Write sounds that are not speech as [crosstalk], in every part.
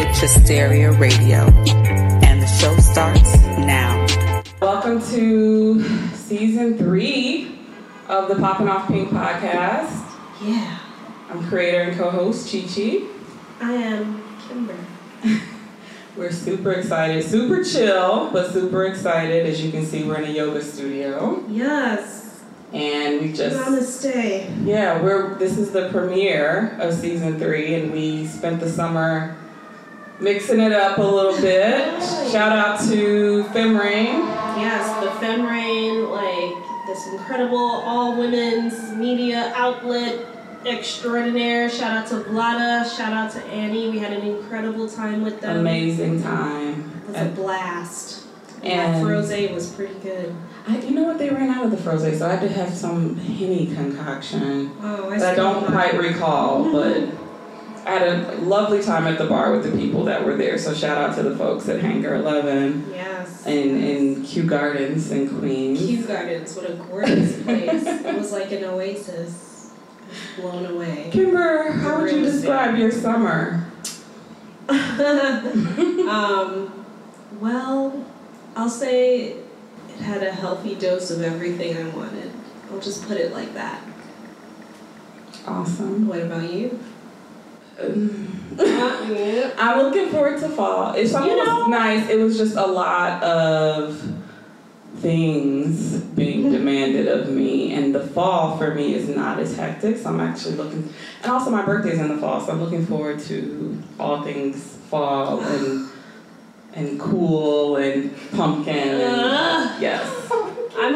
it to Stereo Radio. And the show starts now. Welcome to season three of the Popping Off Pink podcast. Yeah, I'm creator and co-host Chi Chi. I am Kimber. [laughs] We're super excited, super chill, but super excited. As you can see, we're in a yoga studio, Yes, and we just namaste. yeah, we're this is the premiere of season three, and we spent the summer mixing it up a little bit. Shout out to Femrain. Yes, the Femrain, like this incredible all women's media outlet extraordinaire. Shout out to Vlada. Shout out to Annie. We had an incredible time with them. Amazing time. It was a blast. And frosé was pretty good. I, you know what? They ran out of the frosé, so I had to have some henny concoction Oh, I, that I don't quite recall, but mm-hmm. I had a lovely time at the bar with the people that were there. So shout out to the folks at Hangar Eleven Yes. and in Kew Gardens in Queens. Kew Gardens, what a gorgeous place. it was like an oasis. Blown away. Kimber, how would you describe your summer? [laughs] um, well, I'll say it had a healthy dose of everything I wanted. I'll just put it like that. Awesome. What about you? I'm looking forward to fall. If summer You know- was nice, it was just a lot of things being mm-hmm. demanded of me, and the fall for me is not as hectic. So I'm actually looking, and also my birthday's in the fall, so I'm looking forward to all things fall and and cool and pumpkin. And, Ugh. yes. I'm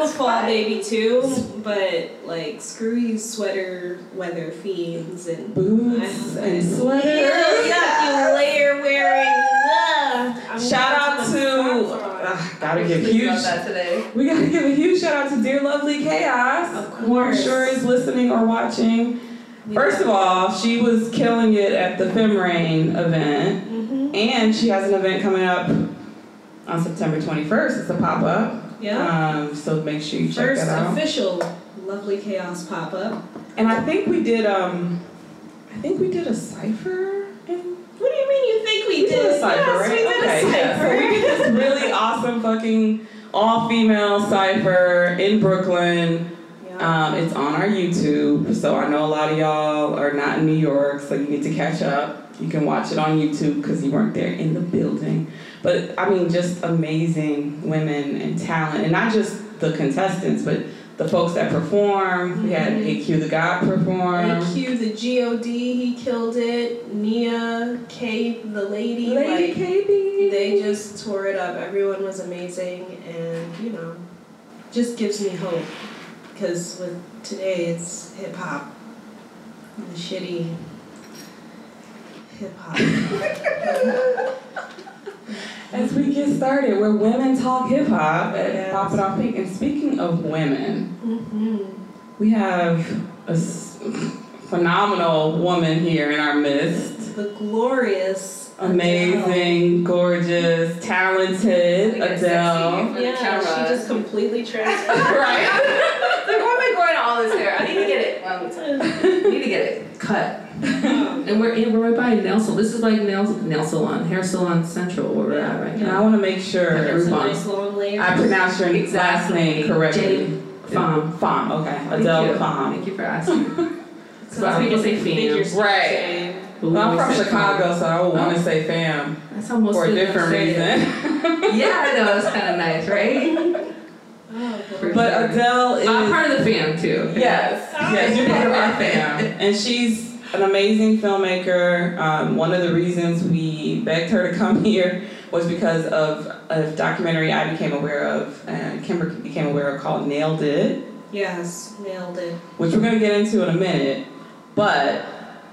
a fall baby too, but like screw you sweater weather fiends and Boots and sweaters. Yeah, yeah, you layer wearing. Ugh. Shout out to, the front ah, gotta give Thinking huge that today. We gotta give a huge shout out to Dear Lovely Chaos. Of course, Who I'm sure is listening or watching. We First of all, she was killing it at the Femrain event, Mhm. and she has an event coming up on September 21st. It's a pop up. Yeah. Um, so make sure you check First that out. official Lovely Chaos pop up. And I think we did um, I think we did a cipher. In, What do you mean you think we, we did a cipher, yes, right? we did okay, a yeah. cipher. So we did this really awesome fucking all female cipher in Brooklyn. Yeah. Um, it's on our YouTube, so I know a lot of y'all are not in New York, so you need to catch up. You can watch it on YouTube because you weren't there in the building. But I mean, just amazing women and talent, and not just the contestants, but the folks that perform. We had Mhm. AQ the God perform. AQ, the God, he killed it. Nia, K, the lady, Lady like, KB. they just tore it up. Everyone was amazing, and you know, just gives me hope. Because with today, it's hip hop, the shitty hip hop. [laughs] [laughs] As we get started, we're Women Talk Hip Hop at Yes. Pop It Off Pink. And speaking of women, hmm We have a s- phenomenal woman here in our midst. The glorious, Amazing, gorgeous, talented Adele. sexy- yeah, camera. she just completely transformed. [laughs] right? Like, why am I growing all this hair? I need to get it. Um, I need to get it cut. [laughs] And we're in, we're right by nail salon. This is like nail nail salon, hair salon central where we're at right And I want to make sure It's a nice long layer. I pronounce your last name correctly. Jade Pham. Pham, okay. Thank Adele you. Pham. Thank you for asking. [laughs] Sounds Some people say fam. Right. Well, I'm from Chicago, so I would want to oh. say fam That's how most for a different reason. [laughs] Yeah, I know. It's kind of nice, right? Oh, [laughs] For boy. But sure. Adele is. I'm part of the fam too. Yes, yes, you're part of our fam. And she's an amazing filmmaker. Um, one of the reasons we begged her to come [laughs] here was because of a documentary I became aware of, and Kimber became aware of called Nailed It, Yes, nailed it. which we're going to get into in a minute. But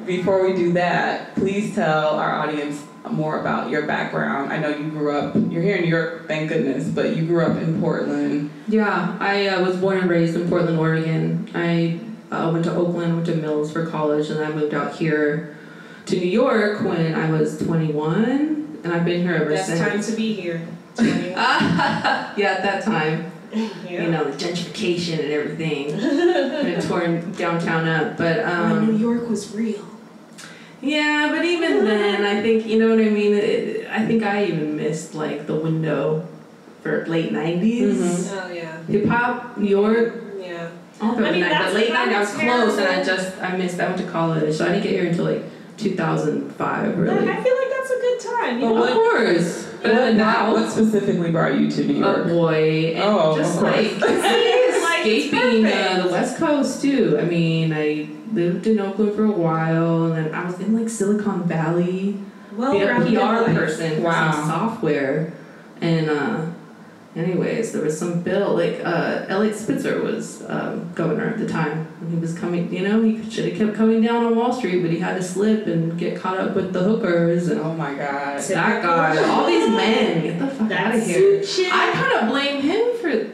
before we do that, please tell our audience more about your background. I know you grew up, you're here in New York, thank goodness, but you grew up in Portland. Yeah, I uh, was born and raised in Portland, Oregon. I uh, went to Oakland, went to Mills for college, and I moved out here to New York when I was 21, and I've been here ever Best since. time to be here. [laughs] yeah, at that time, you know, the gentrification and everything, and [laughs] torn downtown up. But when New um, York was real. Yeah, but even then, I think you know what I mean. It, I think I even missed like the window for late 90s Mhm. Oh yeah. hip hop, New York. Yeah. All the I mean, night, that's- but late night I was that's close, and I just I missed. I went to college, so I didn't get here until like 2005. Like, Really, I feel like that's a good time. You But know? of course. But What, now, what specifically brought you to New York? a boy, and Oh, just of course. like [laughs] Like, escaping uh, the West Coast too. I mean, I lived in Oakland for a while, and then I was in like Silicon Valley. well being a rounded PR person for Wow. some software. And uh, anyways, there was some bill like uh, Eliot Spitzer was um, governor at the time. And he was coming, you know, he should have kept coming down on Wall Street, but he had to slip and get caught up with the hookers and Oh my god. that guy, all these men. Get the fuck out of here. I kind of blame him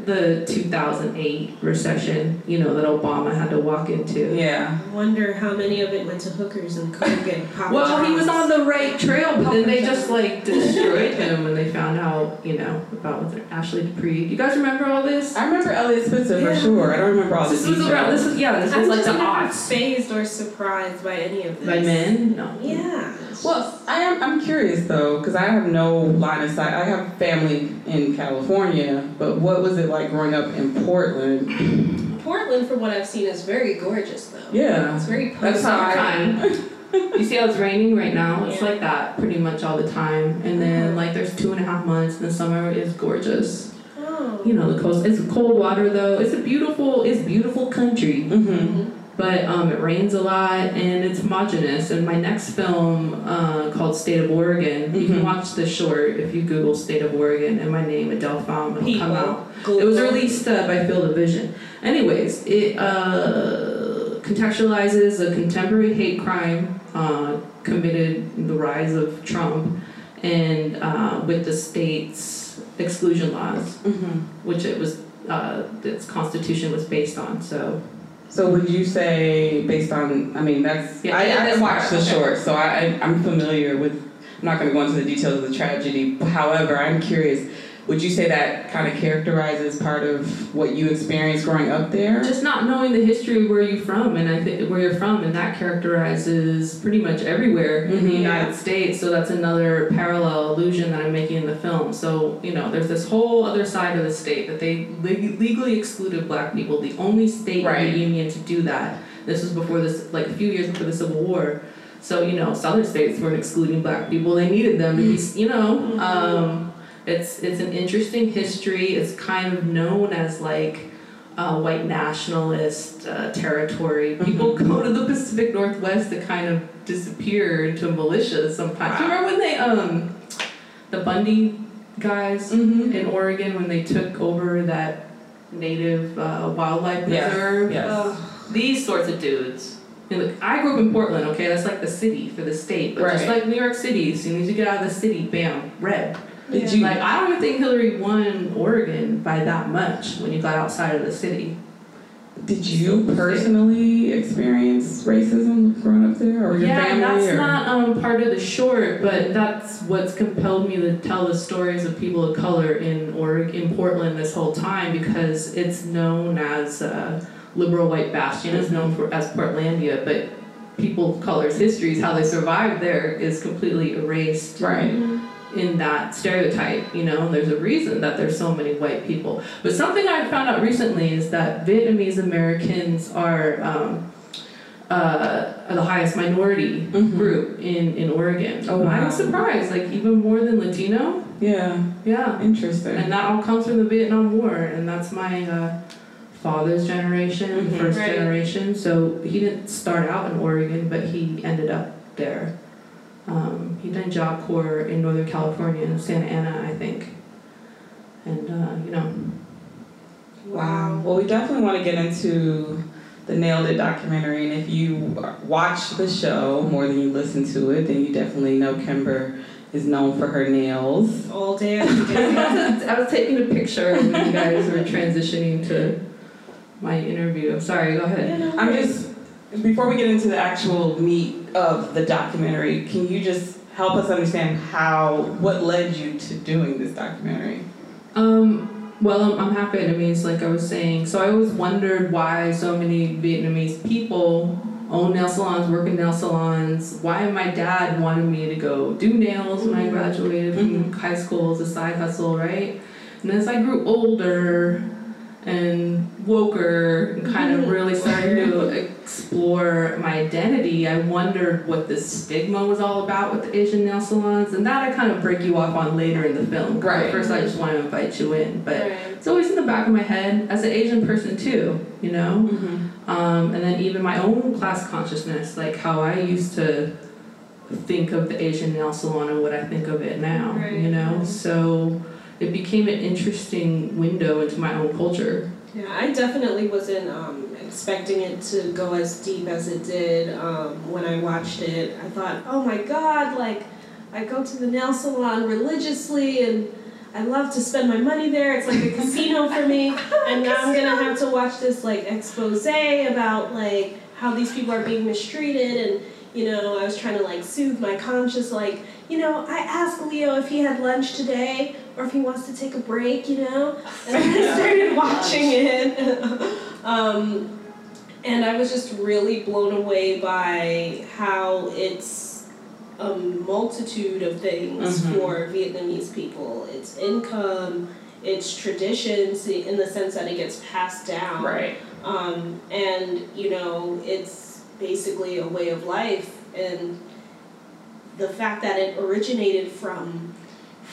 the 2008 recession, you know, that Obama had to walk into. Yeah. I wonder how many of it went to hookers and coke and Papa Well, he was on the right trail, but then they just like [laughs] destroyed him when they found out, you know, about with Ashley Dupré. Do you guys remember all this? I remember Eliot Spitzer Yeah. for sure. I don't remember all this. This was around. This was yeah. This I'm was like just the never aughts. phased or surprised by any of this. By men? No. Yeah. It's Well, I am. I'm curious though, because I have no line of sight. I have family in California, but what was it like growing up in Portland? [clears throat] Portland, from what I've seen, is very gorgeous though. Yeah, It's very that's how I. Summertime. You see how it's raining right now? It's Yeah. like that pretty much all the time. And then like there's two and a half months, and the summer is gorgeous. Oh. You know the coast. It's cold water though. It's a beautiful. It's beautiful country. hmm but um, it rains a lot and it's homogenous. And my next film uh, called State of Oregon, you can Mhm. watch the short if you Google State of Oregon and my name Adele it'll come out. Google. It was released uh, by Field of Vision. Anyways, it uh, contextualizes a contemporary hate crime uh, committed in the rise of Trump and uh, with the state's exclusion laws, hmm which it was uh, its constitution was based on. So So would you say, based on, I mean, that's Yeah, I, I watched the okay. short, so I I'm familiar with. I'm not going to go into the details of the tragedy. However, I'm curious. Would you say that kind of characterizes part of what you experienced growing up there? just not knowing the history of where you're from and i think where you're from and that characterizes pretty much everywhere in the Mhm. united states. So that's another parallel illusion that i'm making in the film. So you know there's this whole other side of the state that they leg- legally excluded black people. The only state in the union to do that. This was before this like a few years before the civil war. So you know southern states weren't excluding black people. They needed them to be you know um, it's it's an interesting history it's kind of known as like uh, white nationalist uh, territory. People go to the Pacific Northwest to kind of disappear into militias sometimes. Do you Wow. remember when they um the Bundy guys Mm-hmm. in Oregon when they took over that native uh, wildlife preserve? Yes. These sorts of dudes. And look, I grew up in Portland, okay? That's like the city for the state. But just like New York City, as soon as you get out of the city, bam, red. Did Yeah. you? Like I don't even think Hillary won Oregon by that much when you got outside of the city. Did you personally experience racism growing up there, or your yeah, family? that's or? not um, part of the short, but that's what's compelled me to tell the stories of people of color in Oregon, in Portland this whole time because it's known as uh, liberal white bastion. It's known for as Portlandia, but people of color's histories, how they survived there, is completely erased right. In that stereotype, you know, and there's a reason that there's so many white people. But something I found out recently is that Vietnamese Americans are um, uh, the highest minority Mhm. group in, in Oregon. Oh, I'm surprised, like even more than Latino. Yeah. Yeah. Interesting. And that all comes from the Vietnam War, and that's my uh, father's generation, Mhm. first Right. generation. So he didn't start out in Oregon, but he ended up there. Um, he done Job Corps in Northern California, in Santa Ana, I think. And uh, you know, Wow. Well, we definitely want to get into the Nailed It documentary, and if you watch the show more than you listen to it, then you definitely know Kimber is known for her nails. All day. [laughs] I was taking a picture when you guys were transitioning to my interview. I'm sorry. Go ahead. Yeah, no I'm just before we get into the actual meat of the documentary, can you just help us understand how what led you to doing this documentary? Um, well, I'm, I'm happy. I mean, it's like I was saying. So I always wondered why so many Vietnamese people own nail salons, work in nail salons. Why my dad wanted me to go do nails when I graduated from high school as a side hustle, right? And as I grew older and woker and kind of really started to explore my identity, I wondered what this stigma was all about with the Asian nail salons. And that I kind of break you off on later in the film. Right. First, I just want to invite you in. But Right. it's always in the back of my head as an Asian person, too, you know? Mm-hmm. Um, and then even my own class consciousness, like how I used to think of the Asian nail salon and what I think of it now, Right. you know? So it became an interesting window into my own culture. Yeah, I definitely wasn't um, expecting it to go as deep as it did um, when I watched it. I thought, oh my god, like, I go to the nail salon religiously and I love to spend my money there. It's like a casino for me. [laughs] And now I'm gonna have to watch this like expose about like how these people are being mistreated and you know, I was trying to like soothe my conscience, like, you know, I asked Leo if he had lunch today or if he wants to take a break, you know? And I [laughs] started watching it. [laughs] um, and I was just really blown away by how it's a multitude of things Mhm. for Vietnamese people. It's income, it's traditions in the sense that it gets passed down. Right. Um, and you know, it's basically a way of life, and the fact that it originated from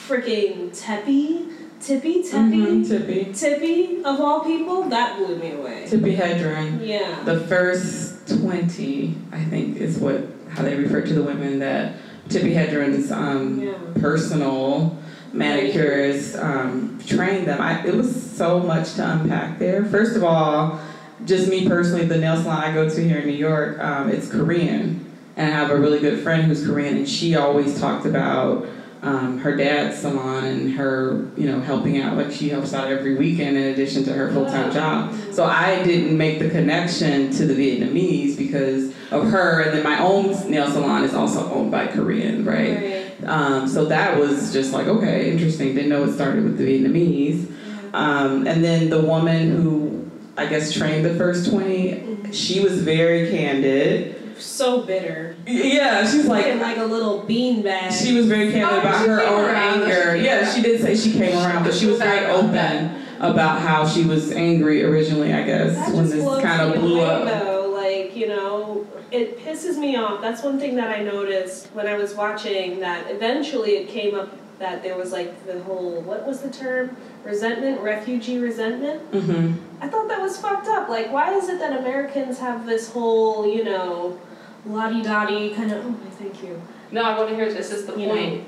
freaking Tepi, Tippi, Tepi, Mhm, Tippi. Tippi of all people, that blew me away. Tippi Hedren. Yeah. The first 20, I think, is what how they refer to the women that Tippi Hedren's um, Yeah. personal manicurist um, trained them. I, it was so much to unpack there. First of all, just me personally, the nail salon I go to here in New York, um, it's Korean. And I have a really good friend who's Korean, and she always talked about um, her dad's salon and her, you know, helping out. Like she helps out every weekend in addition to her full time job. So I didn't make the connection to the Vietnamese because of her, and then my own nail salon is also owned by Korean, right? Right. Um, so that was just like, okay, interesting. Didn't know it started with the Vietnamese. Um, and then the woman who I guess trained the first 20, she was very candid. So bitter. Yeah, she's Looking like, like a little beanbag. she was very candid Oh, about her own around. anger. Yeah, she did say she came around, but she was very open about how she was angry originally, I guess, That when this blows kind of blew up. Though, like you know, it pisses me off. That's one thing that I noticed when I was watching. That eventually it came up that there was like the whole what was the term resentment, refugee resentment. hmm I thought that was fucked up. Like, why is it that Americans have this whole you know, la di da di kind of? Oh, thank you. No, I want to hear this is the You know,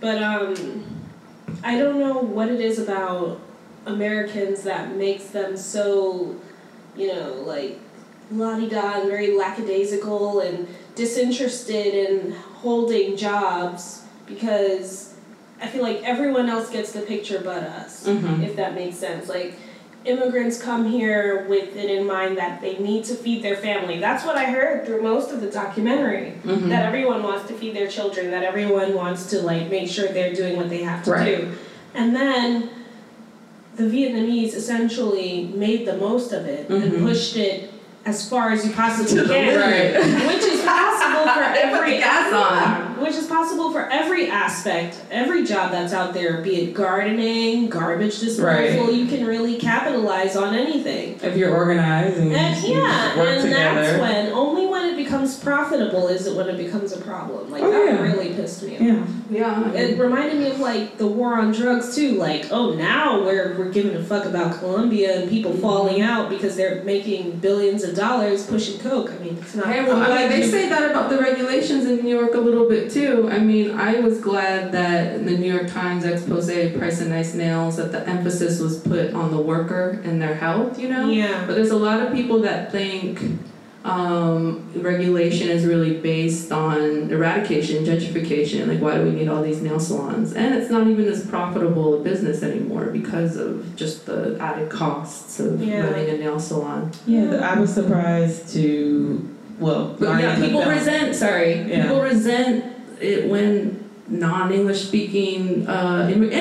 But um, I don't know what it is about Americans that makes them so, you know, like la di da and very lackadaisical and disinterested in holding jobs because I feel like everyone else gets the picture but us, hmm if that makes sense. Like immigrants come here with it in mind that they need to feed their family. That's what I heard through most of the documentary hmm that everyone wants to feed their children, that everyone wants to like make sure they're doing what they have to Right. do. And then the Vietnamese essentially made the most of it and Mhm. pushed it as far as you possibly can. limit. Which is possible for [laughs] every gas on. which is possible for every aspect, every job that's out there, be it gardening, garbage disposal, Right. you can really capitalize on anything. If you're organized and, And yeah, and together. that's when it becomes profitable is it when it becomes a problem. Like Oh, that yeah. really pissed me off. yeah. Yeah. It reminded me of like the war on drugs too. Like, oh now we're we're giving a fuck about Colombia and people mm-hmm. falling out because they're making billions of dollars pushing coke. I mean it's not Hey, well, I'm mean, they say that about the regulations in New York a little bit too. I mean, I was glad that the New York Times expose, Price of Nice Nails, that the emphasis was put on the worker and their health, you know? Yeah. But there's a lot of people that think um, regulation is really based on eradication, gentrification. Like, why do we need all these nail salons? And it's not even as profitable a business anymore because of just the added costs of Yeah. running a nail salon. Yeah, I was surprised to, well, yeah, people resent. Sorry, Yeah. people resent it when non-English speaking uh, immi-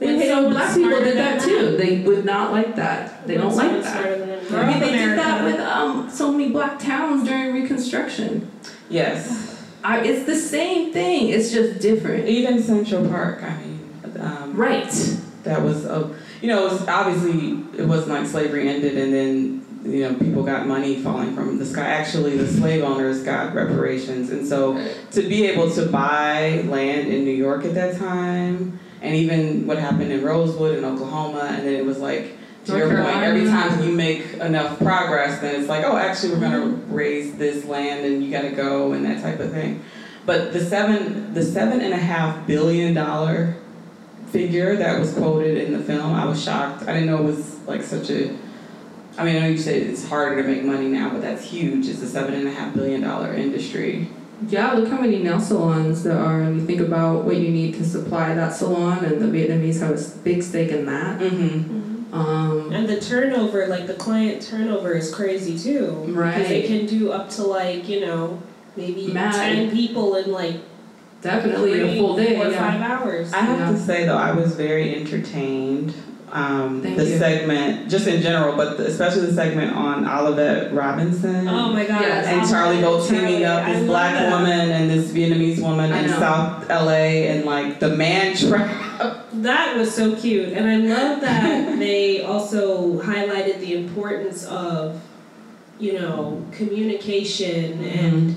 anybody. When And black people did than that too. They would not like that. They don't like that. smarter. I mean, up they did that with um, so many black towns during Reconstruction. Yes. I, it's the same thing. It's just different. Even Central Park, I mean, um, Right. that was a, you know, it was obviously it wasn't like slavery ended and then you know people got money falling from the sky. Actually, the slave owners got reparations, and so to be able to buy land in New York at that time, and even what happened in Rosewood in Oklahoma, and then it was like. To North your point, every time you make enough progress, then it's like, oh, actually, we're gonna raise this land, and you gotta go, and that type of thing. But the seven, the seven and a half billion dollar figure that was quoted in the film, I was shocked. I didn't know it was like such a. I mean, I know you said it's harder to make money now, but that's huge. It's a seven and a half billion dollar industry. Yeah, look how many nail salons there are, and you think about what you need to supply that salon, and the Vietnamese have a big stake in that. Mm-hmm. Um, And the turnover, like the client turnover, is crazy too. Right. Because they can do up to like you know maybe Mad. ten people in like Definitely three, a full day. four or yeah. five hours. I have Yeah. to say though, I was very entertained. Um, Thank the you. segment, just in general, but the, especially the segment on Olivet Robinson. oh my god! Yes. and Charlie Bolt teaming up this black that. woman and this Vietnamese woman I in know. South LA and like the man [laughs] trap. That was so cute, and I love that they also highlighted the importance of, you know, communication and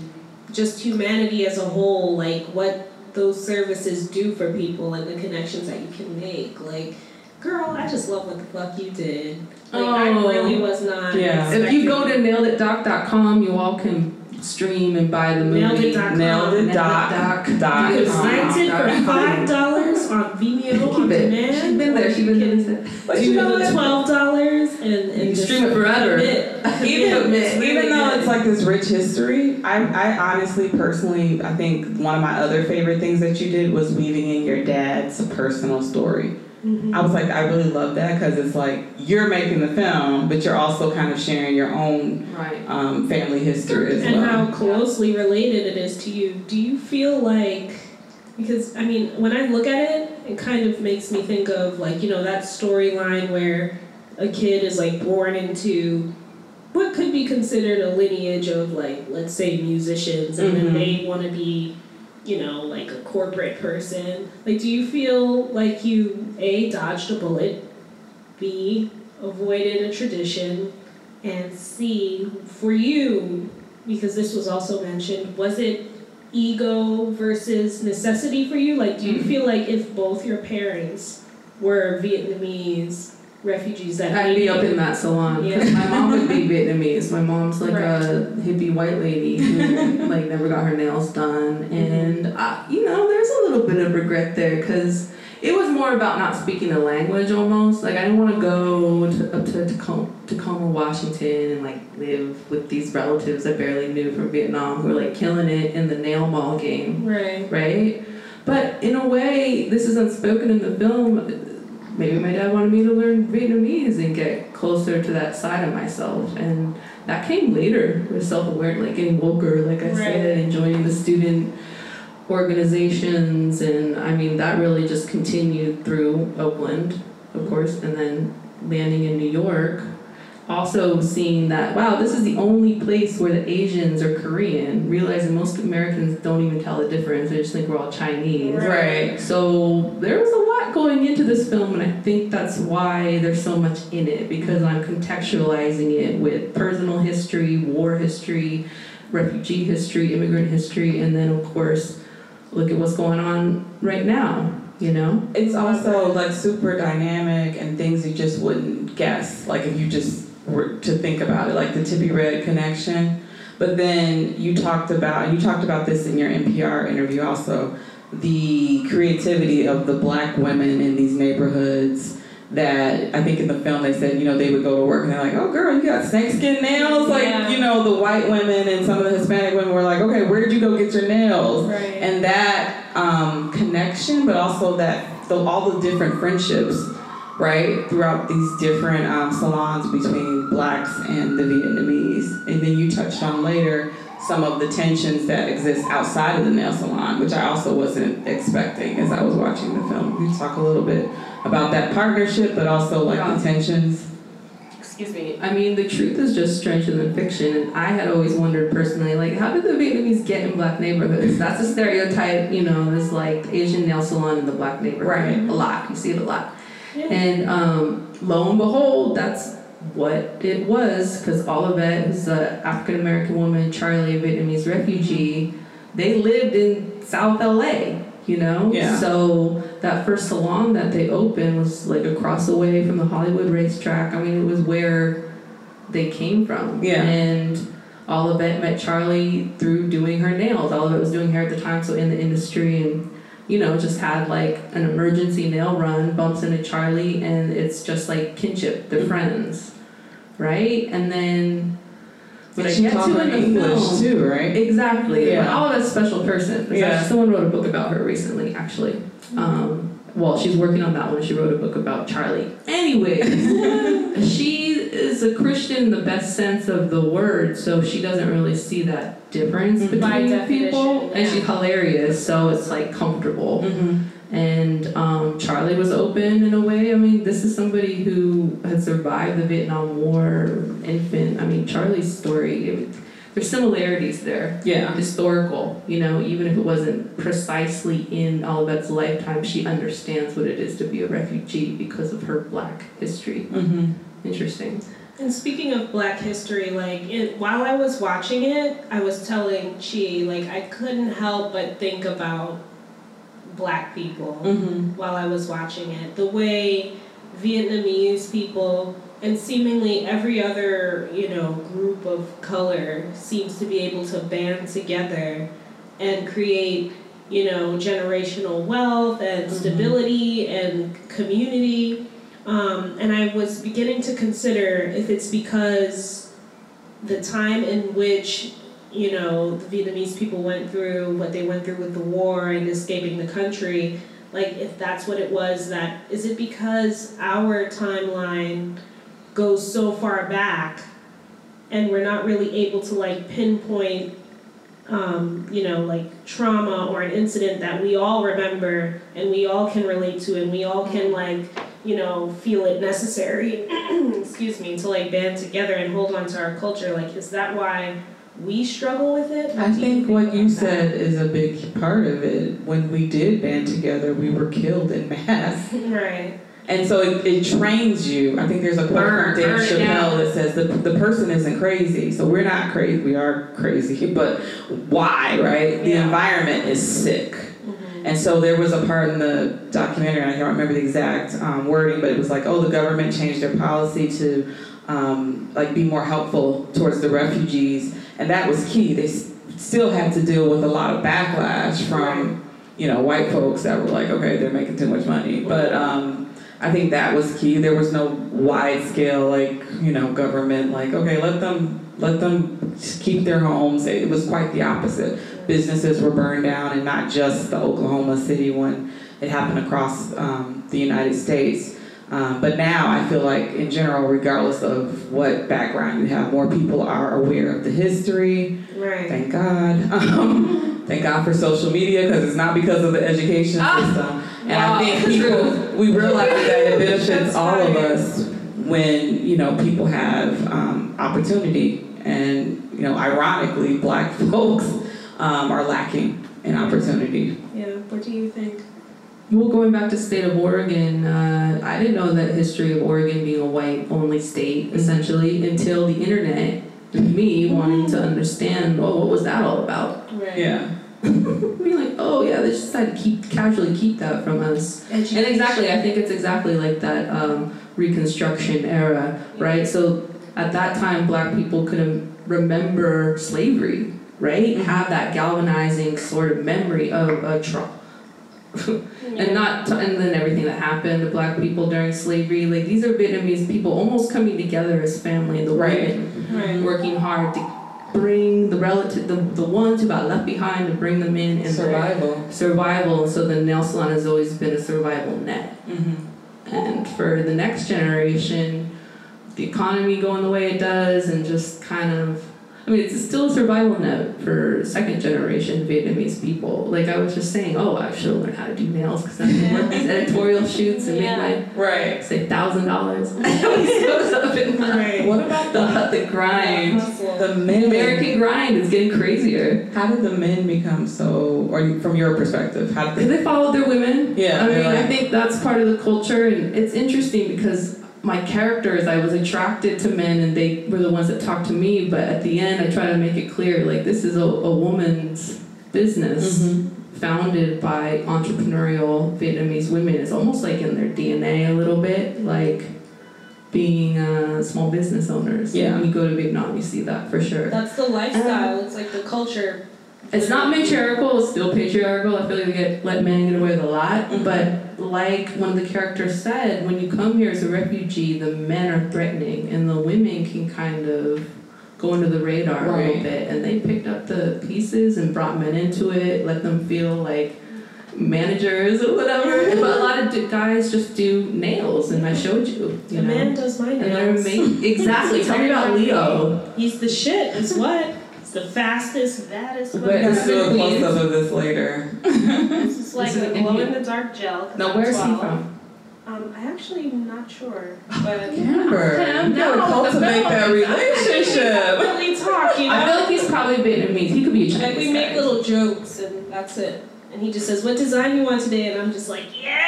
just humanity as a whole. Like what those services do for people and the connections that you can make. Like, girl, I just love what the fuck you did. Like I Oh. really was not. Yeah. If you go expecting- to naileditdoc.com, you all can stream and buy the movie. Nailedit.com. Nailed it, doc. Doc. Doc. You can Doc. rent it for five dollars on Vimeo on Keep it. demand. She's been there. She's been there. But you know what? twelve dollars and, and You just stream it forever. commit. even, Commit. Even though it's like this rich history, I, I honestly, personally, I think one of my other favorite things that you did was weaving in your dad's personal story. Mhm. I was like, I really love that because it's like you're making the film, but you're also kind of sharing your own Right. um, family history as and well. And how closely related it is to you. Do you feel like because I mean, when I look at it, it kind of makes me think of like you know that storyline where a kid is like born into what could be considered a lineage of like let's say musicians, and Mhm. then they want to be you know like a corporate person. Like, do you feel like you a dodged a bullet, b avoided a tradition, and C, for you, because this was also mentioned, was it ego versus necessity for you? Like, do you Mhm. feel like if both your parents were Vietnamese refugees that I'd be up in that salon because my mom would be Vietnamese. My mom's like a hippie white lady who [laughs] like never got her nails done, and I, you know, there's a little bit of regret there because it was more about not speaking the language almost. Like I didn't want to go to, up to Tacoma, Tacoma, Washington, and like live with these relatives I barely knew from Vietnam who were like killing it in the nail mall game Right. right? But in a way, this is unspoken in the film. Maybe my dad wanted me to learn Vietnamese and get closer to that side of myself, and that came later with self-aware, like getting woker, like I said, and joining the student organizations, and I mean that really just continued through Oakland, of course, and then landing in New York. Also seeing that wow, this is the only place where the Asians are Korean, realizing most Americans don't even tell the difference. They just think we're all Chinese. right. So there was a lot going into this film, and I think that's why there's so much in it because I'm contextualizing it with personal history, war history, refugee history, immigrant history, and then of course, look at what's going on right now. You know, It's also like super dynamic and things you just wouldn't guess. Like if you just were to think about it, like the Tippi Red connection. But then you talked about you talked about this in your NPR interview also, the creativity of the black women in these neighborhoods that I think in the film they said, you know, they would go to work and they're like, Oh girl, you got snakeskin nails? Like, Yeah. you know, the white women and some of the Hispanic women were like, Okay, where did you go get your nails? Right. and that um, connection, but also that the, all the different friendships, right, throughout these different um, salons between blacks and the Vietnamese. And then you touched on later some of the tensions that exist outside of the nail salon, which I also wasn't expecting as I was watching the film. Can you talk a little bit about that partnership, but also like Yeah. the tensions. Excuse me. I mean, the truth is just stranger than fiction, and I had always wondered personally, like, how did the Vietnamese get in black neighborhoods? That's a stereotype, you know. There's like Asian nail salon in the black neighborhood, Right. A lot. You see it a lot. Yeah. And um, lo and behold, that's what it was, because Olivet, who's an African American woman, Charlie, a Vietnamese refugee, they lived in South LA, you know? Yeah. So that first salon that they opened was like across the way from the Hollywood racetrack. I mean, it was where they came from. Yeah. And Olivet met Charlie through doing her nails. Olivet was doing hair at the time, so in the industry and you know, just had like an emergency nail run, bumps into Charlie, and it's just like kinship, they're friends, right? And then what I she get to in the English film, too, right? exactly. Yeah. Yeah. Olivet's a special person. Yeah. actually- someone wrote a book about her recently, actually. Um, well, she's working on that one. She wrote a book about Charlie. Anyway, [laughs] she is a Christian in the best sense of the word, so she doesn't really see that difference Mhm. By between people. And she's hilarious, so it's like comfortable. Mm-hmm. And um, Charlie was open in a way. I mean, this is somebody who had survived the Vietnam War, infant. I mean, Charlie's story, it, there's similarities there Yeah. historical, you know, even if it wasn't precisely in Olivet's lifetime, she understands what it is to be a refugee because of her black history. Mm-hmm. Interesting. And speaking of Black history, like it, while I was watching it, I was telling Chi like I couldn't help but think about Black people Mm-hmm. while I was watching it. The way Vietnamese people and seemingly every other you know group of color seems to be able to band together and create you know generational wealth and Mhm. stability and community um, and i was beginning to consider if it's because the time in which you know the vietnamese people went through what they went through with the war and escaping the country like if that's what it was that is it because our timeline goes so far back and we're not really able to like pinpoint um, you know like trauma or an incident that we all remember and we all can relate to and we all can like you know feel it necessary [clears throat] excuse me to like band together and hold on to our culture like is that why we struggle with it I think what you about said is a big part of it. When we did band together, we were killed in mass. [laughs] right And so it, it trains you. I think there's a quote Burn- from Dave Chappelle that says the, the person isn't crazy. So we're not crazy. We are crazy. [laughs] But why, right? The environment is sick. And so there was a part in the documentary, and I don't remember the exact um, wording, but it was like, oh, the government changed their policy to um, like be more helpful towards the refugees, and that was key. They s- still had to deal with a lot of backlash from you know white folks that were like, okay, they're making too much money, but. Um, I think that was key. There was no wide scale like you know government like okay let them let them keep their homes. It was quite the opposite businesses were burned down, and not just the Oklahoma City one. It happened across um, the United States. Um, but now I feel like, in general, regardless of what background you have, more people are aware of the history. right Thank God. [laughs] Um, thank God for social media because it's not because of the education Ah, system. And wow, I think people, we realize that it benefits [laughs] all of us when, you know, people have um, opportunity. And, you know, ironically, black [laughs] folks um, are lacking in opportunity. yeah what do you think Well, going back to state of Oregon, uh, I didn't know that history of Oregon being a white-only state, essentially, until the internet, and me wanting to understand, oh, what was that all about? right Yeah. [laughs] Being like, oh yeah, they just decided to keep casually keep that from us. And exactly, I think it's exactly like that um, Reconstruction era, right? So at that time, Black people couldn't remember slavery, right? Mhm. Have that galvanizing sort of memory of a trauma. [laughs] and not and then everything that happened to black people during slavery like these are vietnamese people almost coming together as family the Right. women right working hard to bring the relative the, the ones who got left behind to bring them in and Survival. survival so the nail salon has always been a survival net Mm-hmm. and for the next generation the economy going the way it does and just kind of I mean, it's still a survival net for second generation Vietnamese people. Like I was just saying, oh, I should learn how to do nails because I'm [laughs] can work these editorial shoots and Yeah. make Right. say thousand dollars. [laughs] [laughs] goes up in my Right. What about the the the grind. Hustle. the men? American grind is getting crazier How did the men become so? Or from your perspective, how did because they? they followed their women. Yeah, I mean, they're I think that's part of the culture, and it's interesting because my characters, I was attracted to men, and they were the ones that talked to me. But at the end, I try to make it clear, like this is a, a woman's business. Mhm. founded by entrepreneurial Vietnamese women. It's almost like in their DNA a little bit, like being uh, small business owners. Yeah. When you go to Vietnam, you see that for sure. That's the lifestyle. It's like the culture. It's not matriarchal, it's still patriarchal. I feel like we get let men get away with a lot. Mhm. But like one of the characters said, when you come here as a refugee, the men are threatening and the women can kind of go under the radar a little bit. And they picked up the pieces and brought men into it, let them feel like managers or whatever. but a lot of d- guys just do nails, and I showed you. The You know? man does my and they're nails. [laughs] Exactly. Tell me about Leo. He's the shit. Is what? He's the fastest, baddest. We're gonna do a Queens. close up of this later. This is like This a glow in the dark gel. 'cause Now, I'm where's he from? Um, I actually am not sure, but [laughs] Amber, him. you gotta No, cultivate the that relationship. really talk, you know. I feel like he's probably Vietnamese. He could be a Chinese. Like we make guy. little jokes and that's it. And he just says, "What design you want today?" And I'm just like, "Yeah!" [laughs]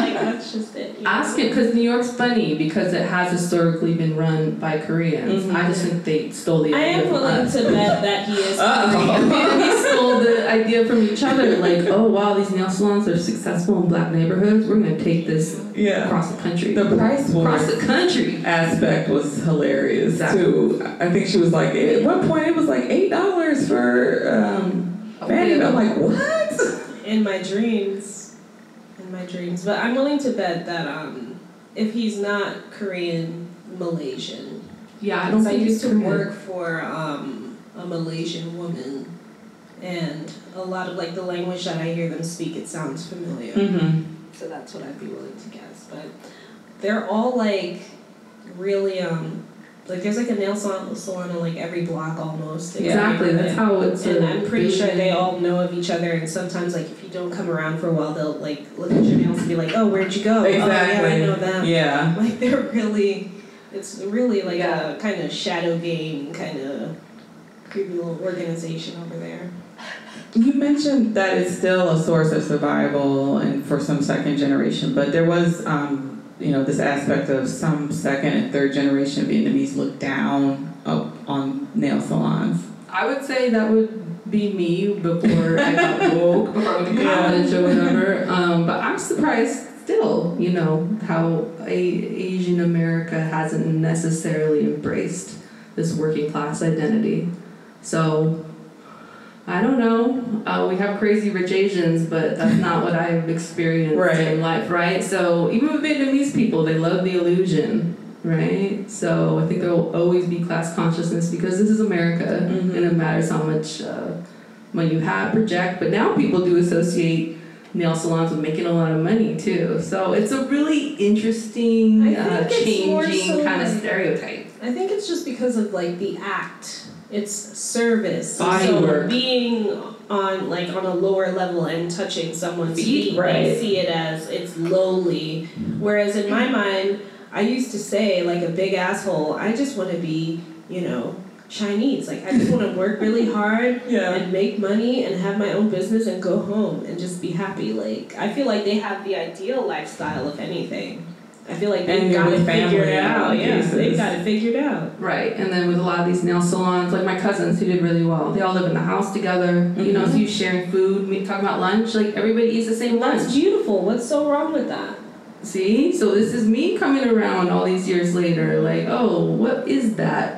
like that's just it. you know? Ask it because New York's funny because it has historically been run by Koreans. Mhm. I just think they stole the idea. I idea am from willing us. to bet that he is [laughs] Uh-oh. Korean. [laughs] Vietnamese stole the idea from each other. Like, oh wow, these nail salons are successful in black neighborhoods. We're gonna take this Yeah. across the country. The price was. across the country. aspect was hilarious Exactly. too. I think she was like, at one point it was like eight dollars for um, Fanny. I'm like, what? In my dreams, in my dreams. But I'm willing to bet that um, if he's not Korean, Malaysian. Yeah, I don't Because I used to work for um, a Malaysian woman, and a lot of like the language that I hear them speak, it sounds familiar. Mm-hmm. So that's what I'd be willing to guess. But they're all like really um like there's like a nail salon, salon on like every block almost. Exactly. That's how it's. And I'm pretty sure they all know of each other, and sometimes like if you don't come around for a while, they'll like look at your nails and be like, "Oh, where'd you go? Oh, yeah, I know them." Yeah. [laughs] Like they're really, it's really like a kind of shadow game, kind of creepy little organization over there. You mentioned that it's still a source of survival and for some second generation, but there was, um, you know, this aspect of some second and third generation Vietnamese look down up on nail salons. I would say that would be me before I got [laughs] woke, before I went to Yeah. college or whatever. Um, but I'm surprised still, you know, how a Asian America hasn't necessarily embraced this working class identity. So I don't know. Uh, we have crazy rich Asians, but that's not what I've experienced Right. in life, right? So even with Vietnamese people, they love the illusion, right? So I think there will always be class consciousness because this is America, Mhm. and it matters how much uh, money you have, project. But now people do associate nail salons with making a lot of money too. So it's a really interesting, uh, think it's more changing so kind of stereotype. I think it's just because of like the act. It's service. Body so work. being on like on a lower level and touching someone's Feet, feet, right. they see it as it's lowly. Whereas in my mind, I used to say like a big asshole. I just want to be, you know, Chinese. Like I just want to [laughs] work really hard Yeah. and make money and have my own business and go home and just be happy. Like I feel like they have the ideal lifestyle, if anything. I feel like they've you're got it figured out. Yeah, they've got it figured out. Right, and then with a lot of these nail salons, like my cousins who did really well, they all live in the house together. You know, mm-hmm. so you sharing food, me talking about lunch, like everybody eats the same lunch. That's beautiful. What's so wrong with that? See, so this is me coming around all these years later, like, oh, what is that?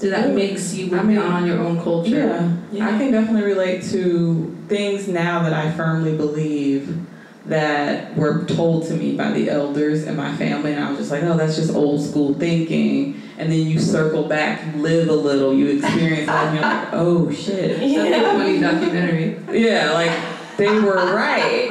That makes you I work mean, down on your own culture. Yeah. I can definitely relate to things now that I firmly believe that were told to me by the elders and my family, and I was just like, oh, that's just old school thinking. And then you circle back, you live a little, you experience that, and you're like, [laughs] oh shit. A funny documentary. Yeah, like they were right.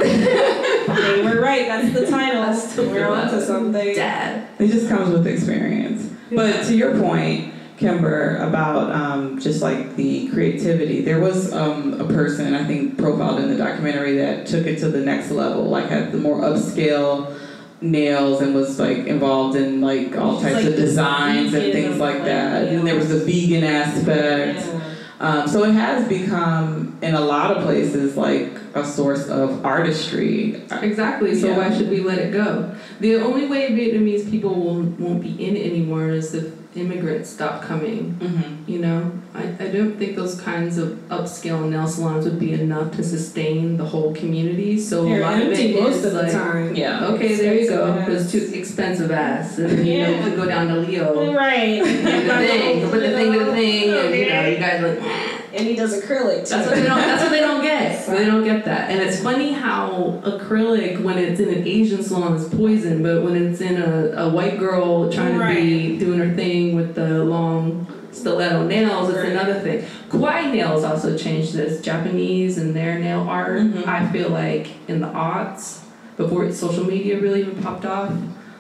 [laughs] They were right. That's the title. That's We're on to something. Dad. It just comes with experience. But to your point, Kimber about um, just like the creativity. There was um, a person I think profiled in the documentary that took it to the next level, like had the more upscale nails and was like involved in like all types like of designs and things like like, that. And there was the vegan aspect. Yeah. Um, so it has become, in a lot of places, like a source of artistry. Exactly. So Yeah. why should we let it go? The only way Vietnamese people will, won't be in it anymore is if immigrants stop coming. Mm-hmm. You know, I, I don't think those kinds of upscale nail salons would be enough to sustain the whole community. So They're a lot empty of it most is of the like, time. Yeah. okay, there you go. Expensive It's too expensive ass, and then, you know, Yeah. you go down to Leo. Right. [laughs] The thing, put the thing to the thing, and you know, you guys are like. And he does acrylic too. That's what they don't. That's what they don't get. [laughs] They don't get that. And it's funny how acrylic, when it's in an Asian salon, is poison, but when it's in a, a white girl trying to be doing her thing with the long stiletto nails, it's Right. another thing. Kawaii nails also changed this. Japanese and their nail art. Mhm. I feel like in the aughts, before social media really even popped off,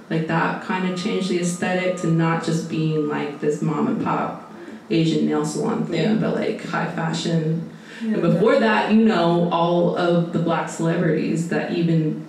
like that kind of changed the aesthetic to not just being like this mom and pop Asian nail salon thing, Yeah. but like high fashion Yeah, and before that, you know, all of the black celebrities that even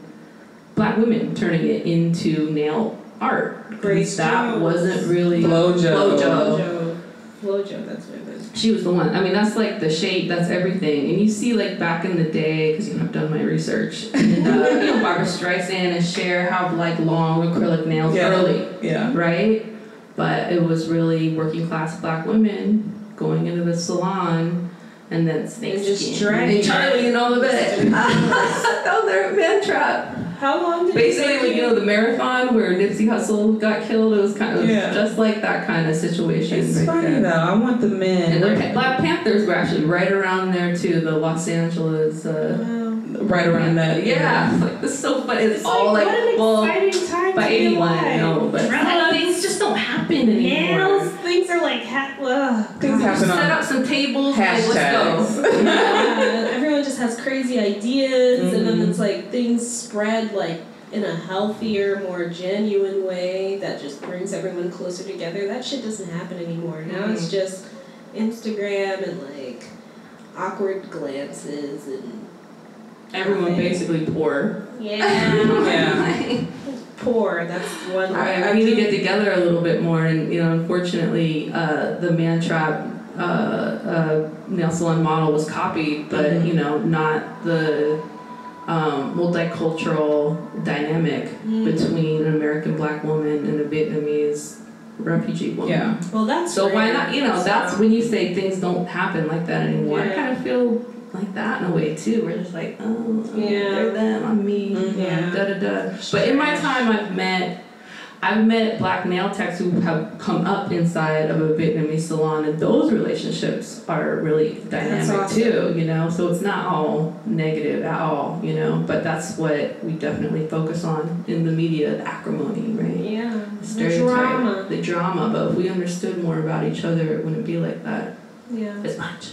black women turning it into nail art. Grace that Jones. wasn't really Flojo. Flojo. Flojo. Flojo, that's what it is. She was the one. I mean, that's like the shape. That's everything. And you see, like back in the day, because you know I've done my research. [laughs] And, uh, you know, Barbra Streisand and Cher have like long acrylic nails Yeah. early. Yeah. right? But it was really working class black women going into the salon and then snake And just skin. dragging Charlie and all of it. [laughs] it. that was their man trap. How long did Basically, it like you know, the marathon where Nipsey Hussle got killed. It was kind of Yeah. just like that kind of situation. It's right funny there. though. I want the men. And the Black Panthers were actually right around there too. The Los Angeles. Uh, Wow. right around that. yeah, it's like this is so funny. It's, It's all like, like, what an well, exciting time by to be 81, alive. no, but Drugs, things just don't happen anymore. nails, things are like ha- ugh. Things God. happen Set on up some tables. Like, let's hashtags. go. [laughs] Yeah, everyone just has crazy ideas, and then it's mm-hmm. like things spread like in a healthier, more genuine way that just brings everyone closer together. That shit doesn't happen anymore. Now it's mm-hmm. just Instagram and like awkward glances and Everyone basically poor. yeah, Yeah. [laughs] poor. That's one. I, I need to get together a little bit more, and you know, unfortunately, uh, the man trap uh, uh, nail salon model was copied, but Mhm. you know, not the um, multicultural dynamic Mm. between an American black woman and a Vietnamese refugee woman. Yeah. Well, that's So why not? You know, that's when you say things don't happen like that anymore. I kind of feel like that in a way too. We're just like, oh, Yeah. they're them, I'm me. Mhm. Yeah. Da da da. But in my time, I've met, I've met black nail techs who have come up inside of a Vietnamese salon, and those relationships are really dynamic awesome. too. You know, so it's not all negative at all. You know, but that's what we definitely focus on in the media: the acrimony, right? Yeah, The the drama. the drama. But if we understood more about each other, it wouldn't be like that Yeah. as much.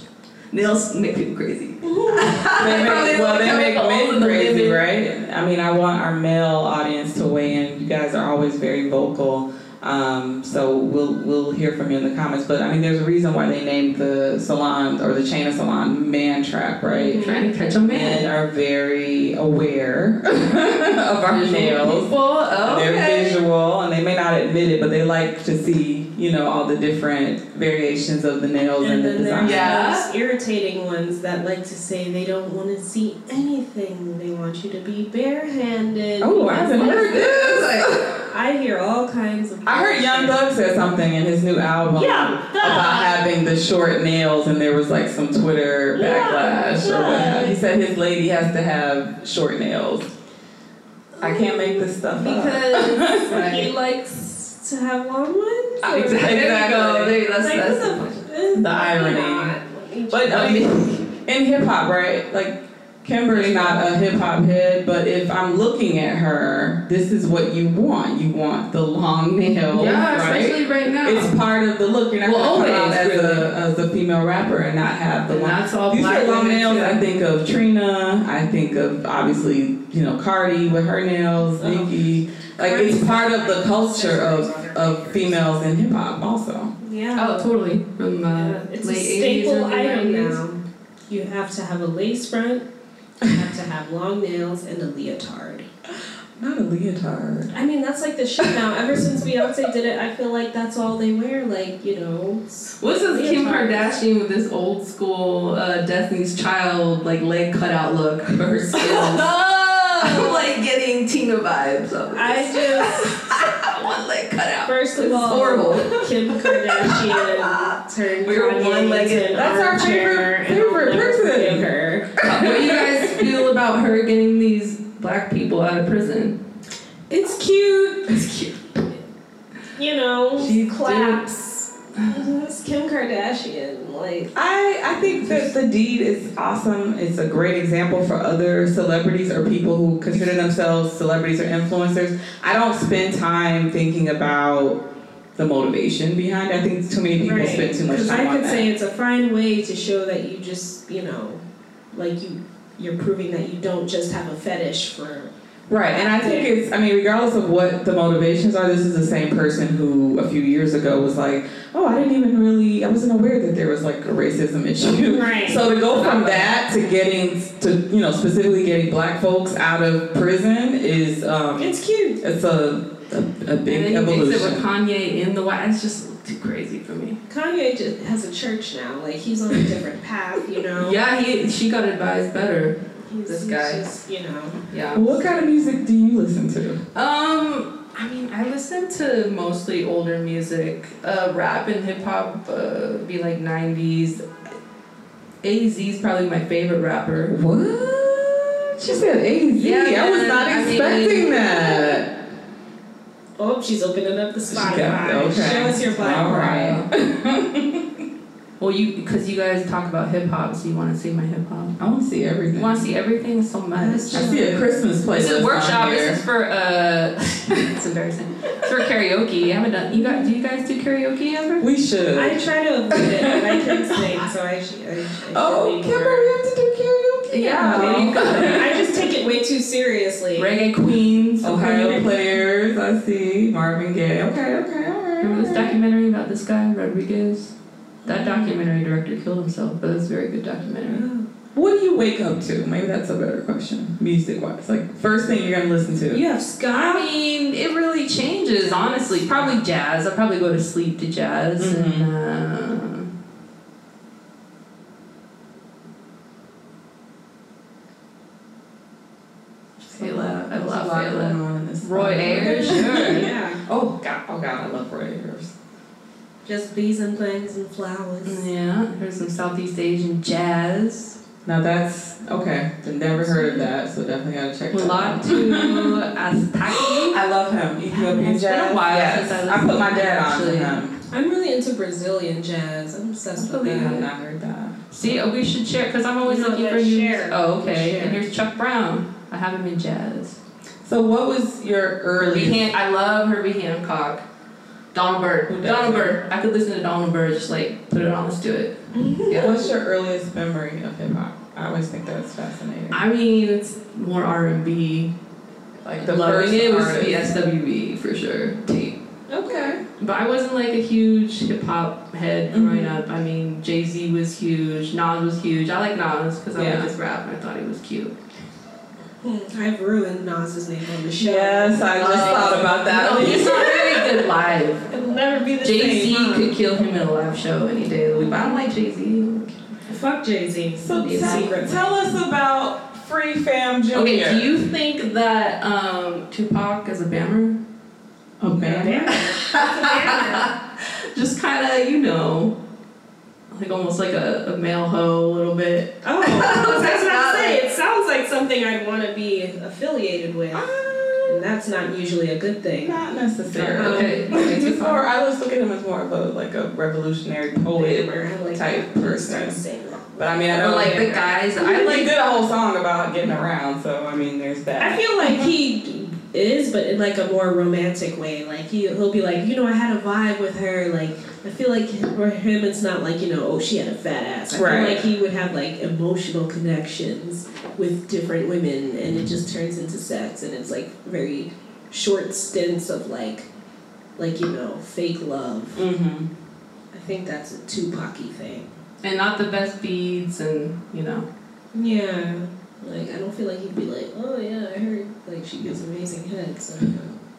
Nails make people crazy. [laughs] They make, well, they make men crazy, right? I mean, I want our male audience to weigh in. You guys are always very vocal, um, so we'll we'll hear from you in the comments. But I mean, there's a reason why they named the salon or the chain of salon Man Trap, right? Trying to catch a man. Men are very aware [laughs] of our Visual nails. people, They're visual, and they may not admit it, but they like to see, you know, all the different variations of the nails and, And the then there's design. Yeah. those irritating ones that like to say they don't want to see anything. They want you to be barehanded. Oh, I haven't heard this. [laughs] I hear all kinds of. I heard Young Thug said something in his new album Yeah, about having the short nails, and there was like some Twitter Yeah, backlash or yeah. whatnot. He said his lady has to have short nails. I can't make this stuff up. because [laughs] he likes to have long ones. Uh, or- exactly. There you go. There, that's, Like, that's the, The irony. But I mean, in hip hop, right? Like Kimber's not a hip hop head, but if I'm looking at her, this is what you want. You want the long [laughs] nails, yeah, right? especially right now. It's part of the look. You're not Well, gonna come out as really. a as a female rapper and not have the long. that's all You say long nails, too. I think of Trina. I think of obviously you know Cardi with her nails, Oh. Nicki. Like it's part of the culture of of females in hip hop also. Yeah. yeah. Oh, totally. From uh, Yeah, it's late a 80s, staple early item 90s. now. You have to have a lace front. You have to have long nails and a leotard. Not a leotard. I mean, that's like the shit now. Ever since Beyonce did it, I feel like that's all they wear. Like, you know. What's this Kim Kardashian with this old school uh, Destiny's Child like leg cutout look for her [laughs] skills? I'm [laughs] like getting Tina vibes. Of I just, [laughs] one leg cut out. first of all, horrible. Kim Kardashian [laughs] turned We were Kanye one-legged. That's our favorite- favorite person. forgive her. what do you guys feel about her getting these black people out of prison? It's cute. It's cute. You know, She claps. It's Kim Kardashian. Like, I, I think that the deed is awesome. It's a great example for other celebrities or people who consider themselves celebrities or influencers. I don't spend time thinking about the motivation behind it. I think too many people right. spend too much time I could say it's a fine way to show that you just, you know, like you, you're proving that you don't just have a fetish for. Right, and I think it's, I mean, regardless of what the motivations are, this is the same person who a few years ago was like, oh, I didn't even really, I wasn't aware that there was like a racism issue. Right. [laughs] So to go from that to getting, to, you know, specifically getting black folks out of prison is, um, It's cute. it's a, a, a And big then he makes it with. Kanye in the White. It's just too crazy for me. Kanye just has a church now. Like he's on a different path, you know. Yeah, he she got advised better. He's, this he's just, you know. Yeah. Well, what kind of music do you listen to? Um, I mean, I listen to mostly older music. Uh, rap and hip hop uh, be like '90s. AZ is probably my favorite rapper. What? She said AZ. Yeah, I was not I mean- expecting that. Oh, she's opening up the She Spotify. got- okay. Show us your black All card. right. [laughs] Well, you because you guys talk about hip hop, so you want to see my hip hop. I want to see everything. You want to see everything so much. I see a Christmas playlist. This is a workshop. on This here. is for uh, [laughs] it's embarrassing. It's for karaoke. I haven't done. You guys, do you guys do karaoke ever? We should. I try to avoid it, but I can sing, so I should. I, I should oh, be Kimber, we have to do karaoke. Yeah, now. there you go. I just take it way too seriously. Reggae queens. Ohio okay. players. I see Marvin Gaye. Okay, okay, all right. Remember this documentary about this guy Rodriguez? That documentary director killed himself, but it's a very good documentary. [gasps] What do you wake up to? Maybe that's a better question, music wise. Like first thing you're gonna listen to. You have I mean, it really changes, honestly. Probably jazz. I'll probably go to sleep to jazz. And, uh, Fela. I There's a love lot Fela. going on in this Roy. Ayers, [laughs] sure. Yeah. Oh God, oh God, I love Roy Ayers. Just bees and things and flowers. Yeah, there's some Southeast Asian jazz. Now that's okay. I've never heard of that, so definitely gotta check that out. Mulatu Astatke. [laughs] I love him. Ethiopian It's been a jazz. while yes. since I I put my dad him, on to actually. him. I'm really into Brazilian jazz. I'm obsessed I with believe I've not heard that. See, oh, we should share because I'm always No, looking for let's new. share. Oh, okay. Let's And here's Chuck Brown. I have him in jazz. So what was your Herbie earliest? Han- I love Herbie Hancock. Donald Byrd. Who Donald doesn't? Byrd. I could listen to Donald Byrd, just like put it on, let's do it. Yeah. What's your earliest memory of hip hop? I always think that's fascinating. I mean, it's more R and B. Like the Loving first it was artist. the SWV for sure. Tape. Okay. But I wasn't like a huge hip hop head growing Mhm. up. I mean, Jay Z was huge, Nas was huge. I like Nas because I Yeah. like his rap and I thought he was cute. Hmm, I've ruined Nas's name on the show. Yes, I just thought about that. No, he's not very good live. [laughs] It'll never be the Jay same. Z huh? could kill him in a live show any day of the week. But I don't like Jay Z. Fuck Jay Z. So tell, tell us about Free Fam Junior. Okay, do you think that um, Tupac is a bammer? Okay. [laughs] Just kind of, you know, like almost like a, a male hoe a little bit. Oh, [laughs] that's what I say. It sounds like something I'd want to be affiliated with, um, and that's not usually a good thing. Not necessarily. Um, okay. [laughs] He's more. I was looking at him as more of a like a revolutionary poet. Like type person. Start saying that. But I mean, I don't know like the guys. I I like did a whole song about getting around, so I mean, there's that. I feel like he is, but in like a more romantic way. Like he he'll be like, you know, I had a vibe with her. Like I feel like for him, it's not like you know, oh, she had a fat ass. I Right. feel like he would have like emotional connections with different women, and it just turns into sex, and it's like very short stints of like, like you know, fake love. Mm-hmm. I think that's a Tupac-y thing. And not the best beads, and you know. Yeah. Like I don't feel like he'd be like, oh yeah, I heard like she gives amazing head. So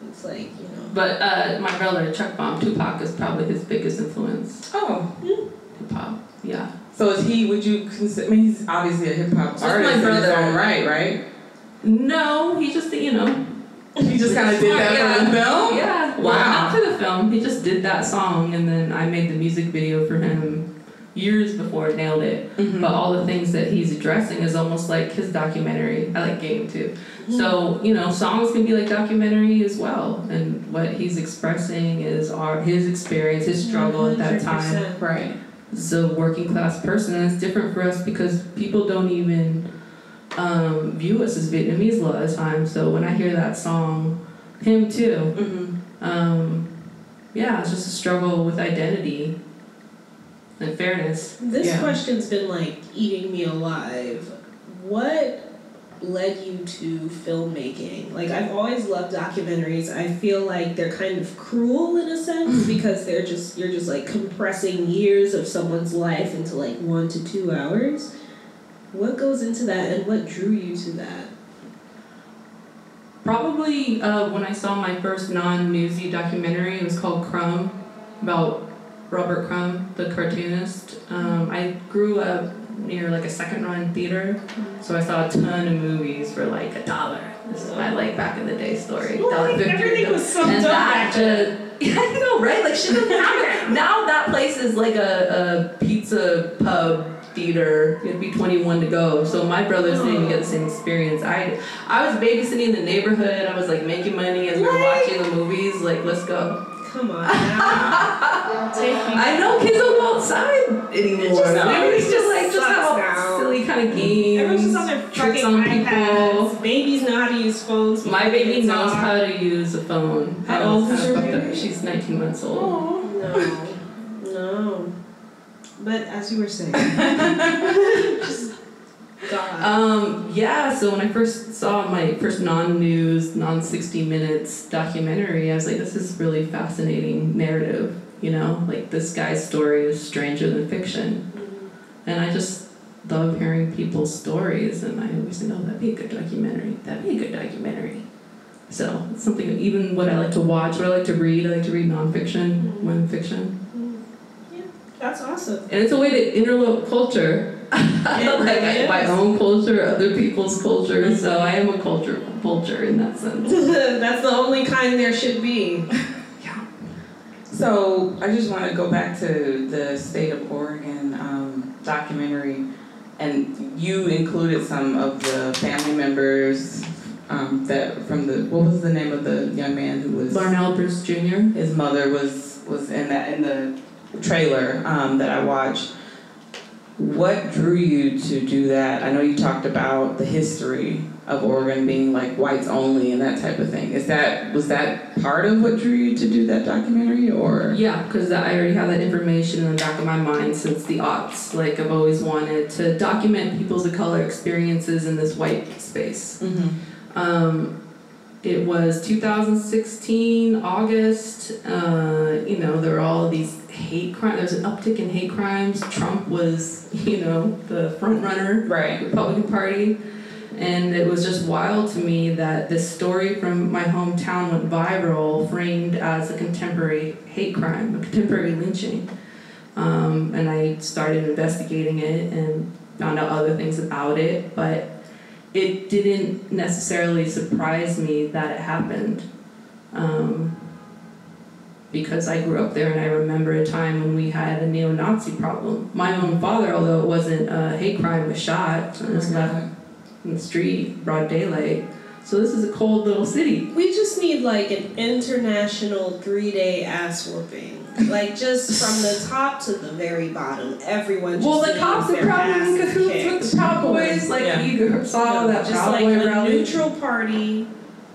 it's like you know. But uh, my brother Chuck Bomb Tupac is probably his biggest influence. Oh, Hip hop, yeah. so is he? Would you consider? I mean, he's obviously a hip hop Just my artist in his brother. own right, right? No, he just you know. He just kind of did that for the film. Yeah. Well, Wow. not for the film. He just did that song, and then I made the music video for him years before it nailed it. Mhm. But all the things that he's addressing is almost like his documentary. I like game too. So you know, songs can be like documentary as well, and what he's expressing is our his experience, his struggle at that time 100%. Right. as a working class person. And it's different for us because people don't even um, view us as Vietnamese a lot of times. So when I hear that song, him too, Mm-hmm. um, yeah, it's just a struggle with identity and fairness. This Yeah. question's been like eating me alive. What led you to filmmaking? Like I've always loved documentaries. I feel like they're kind of cruel in a sense [laughs] because they're just you're just like compressing years of someone's life into like 1 to 2 hours. What goes into that and what drew you to that? Probably uh, when I saw my first non-newsy documentary, it was called Crumb, about Robert Crumb, the cartoonist. Um, I grew up near like a second-run theater, so I saw a ton of movies for like a dollar. This is my like back in the day story. Dollar fifty. everything was so and dumb that just yeah, I know, right? Like she doesn't it. [laughs] Now that place is like a, a pizza pub theater. You have to be 21 to go. So my brothers didn't even get the same experience. I I was babysitting in the neighborhood. I was like making money as we were watching the movies. Like let's go. Come on. Now. Take [laughs] me. I know kids don't go outside anymore. just- They it used to just like just sucks have now. silly kind of games. Everyone's just on their tricks fucking on iPads. people. Babies know how to use phones. My baby knows talk. how to use a phone. How oh, old is your kinda fucked up. baby? She's 19 months old. No, no. But as you were saying, [laughs] just God. Um, yeah, so when I first saw my first non-news, non-60 minutes documentary, I was like, this is really fascinating narrative, you know? Like, this guy's story is stranger than fiction. Mm-hmm. And I just love hearing people's stories, and I always think, oh, that'd be a good documentary. That'd be a good documentary. So, it's something, even what I like to watch, what I like to read, I like to read nonfiction mm-hmm. more than fiction. Mm-hmm. Yeah, that's awesome. And it's a way to interlope culture. [laughs] like I, my own culture, other people's culture. So I am a culture vulture in that sense. [laughs] That's the only kind there should be. Yeah. So I just want to go back to the state of Oregon um, documentary, and you included some of the family members um, that from the what was the name of the young man who was Larnell Bruce Jr. his mother was was in that in the trailer um, that I watched. What drew you to do that? I know you talked about the history of Oregon being like whites only and that type of thing. Is that was that part of what drew you to do that documentary, or Yeah, because I already have that information in the back of my mind since the aughts. Like I've always wanted to document people's of color experiences in this white space. mm-hmm. Um, it was 2016 August. Uh, you know, there were all these hate crime. There was an uptick in hate crimes. Trump was, you know, the front runner. right? Republican Party. And it was just wild to me that this story from my hometown went viral, framed as a contemporary hate crime, a contemporary lynching. Um, and I started investigating it and found out other things about it, but it didn't necessarily surprise me that it happened. Um, because I grew up there and I remember a time when we had a neo Nazi problem. My own father, although it wasn't a hate crime, was shot and was left in the street, broad daylight. So this is a cold little city. We just need like an international three day ass whooping. Like just from the top to the very bottom, everyone just well, the cops are their probably in cahoots with the Proud Boys. Like Yeah. you saw No, that just Proud like Boy a rally. neutral party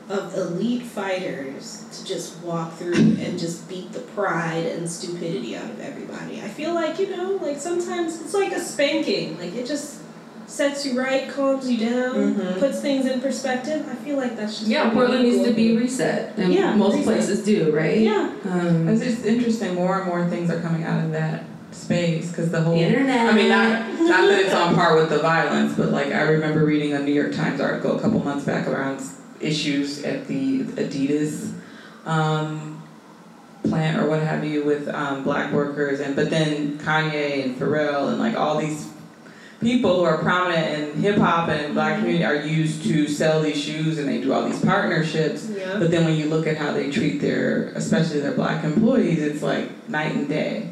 of elite fighters to just walk through and just beat the pride and stupidity out of everybody. I feel like, you know, like sometimes it's like a spanking. Like it just sets you right, calms you down, Mhm. puts things in perspective. I feel like that's just Yeah, Portland need needs to be reset, and Yeah, most reset. places do, right? Yeah. Um, It's just interesting. More and more things are coming out of that space because the whole. the internet. I mean, not not that it's on par with the violence, but like I remember reading a New York Times article a couple months back around issues at the Adidas um, plant or what have you with um, black workers, and but then Kanye and Pharrell and like all these people who are prominent in hip hop and black community are used to sell these shoes, and they do all these partnerships. Yeah. But then when you look at how they treat their, especially their black employees, it's like night and day.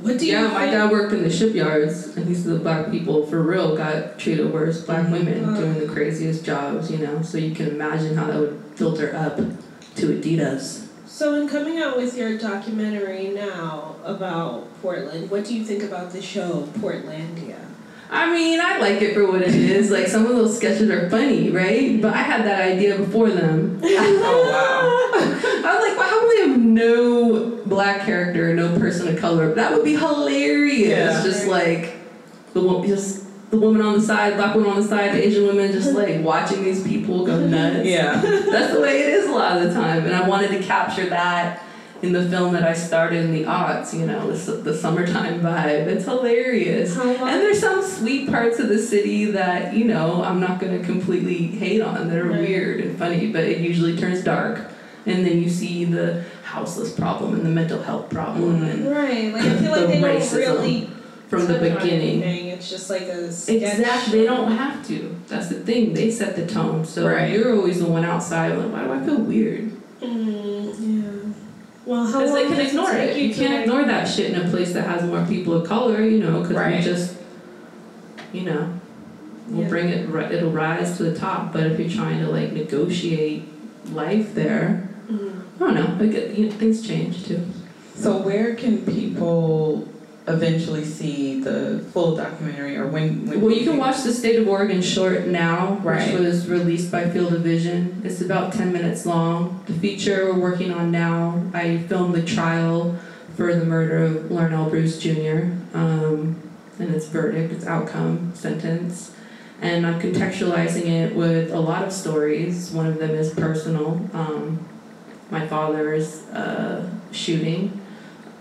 What do you yeah, my dad worked in the shipyards, and these are the black people for real got treated worse. Black women Oh. doing the craziest jobs, you know. So you can imagine how that would filter up to Adidas. So, in coming out with your documentary now about Portland, what do you think about the show Portlandia? I mean, I like it for what it is. Like some of those sketches are funny, right? But I had that idea before them. [laughs] Oh wow! I was like, well, how would they have no black character, no person of color? That would be hilarious. Yeah. Just like the just the woman on the side, black woman on the side, the Asian women, just like watching these people go nuts. Yeah. [laughs] That's the way it is a lot of the time, and I wanted to capture that in the film that I started in the aughts. You know, the, the summertime vibe. It's hilarious. And there's some sweet parts of the city that, you know, I'm not going to completely hate on that are Right. weird and funny, but it usually turns dark. And then you see the houseless problem and the mental health problem and Right, like I feel like The they don't really from the beginning. anything. It's just like a sketch. Exactly, they don't have to. That's the thing. They set the tone. So Right. you're always the one outside like, why do I feel weird? Mm, yeah. Well, how Because long they can does ignore take it. You, You can't like- ignore that shit in a place that has more people of color, you know, because Right. we just, you know, we'll Yeah. bring it, ri- it'll rise to the top. But if you're trying to like negotiate life there, Mm. I don't know, like, it- you know, things change too. So where can people eventually see the full documentary, or when? when Well, you can watch the State of Oregon short now, Right. which was released by Field of Vision. It's about 10 minutes long. The feature we're working on now, I filmed the trial for the murder of Larnell Bruce Jr. Um, and its verdict, its outcome, sentence. And I'm contextualizing it with a lot of stories. One of them is personal. Um, my father's uh, shooting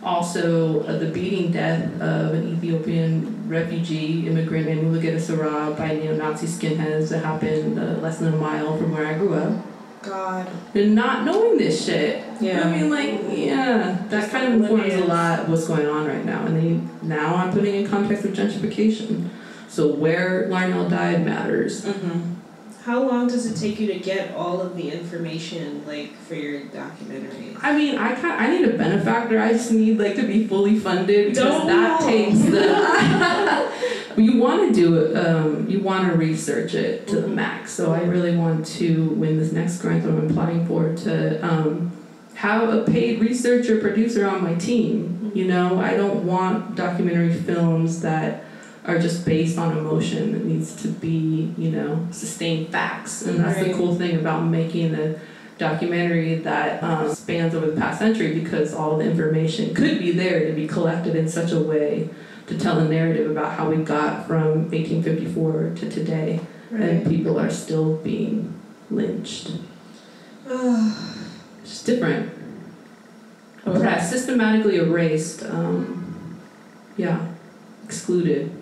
also uh, the beating death of an Ethiopian refugee immigrant named Mulugeta Seraw by neo-Nazi skinheads that happened uh, less than a mile from where I grew up. God. And not knowing this shit. Yeah. I mean, like, yeah, that Just kind of informs a lot what's going on right now. And then now I'm putting in context of gentrification. So where Larnell died matters. hmm How long does it take you to get all of the information, like, for your documentary? I mean, I kind I need a benefactor. I just need like to be fully funded because Don't that know. takes the. [laughs] [laughs] you want to do it. Um, you want to research it to the Mhm. max. So I really want to win this next grant that I'm applying for to um, have a paid researcher producer on my team. You know, I don't want documentary films that are just based on emotion. It needs to be, you know, sustained facts. And that's the cool thing about making a documentary that um, spans over the past century because all the information could be there to be collected in such a way to tell a narrative about how we got from 1854 to today and people are still being lynched. It's [sighs] just different. Oppressed, systematically erased, um, yeah, excluded.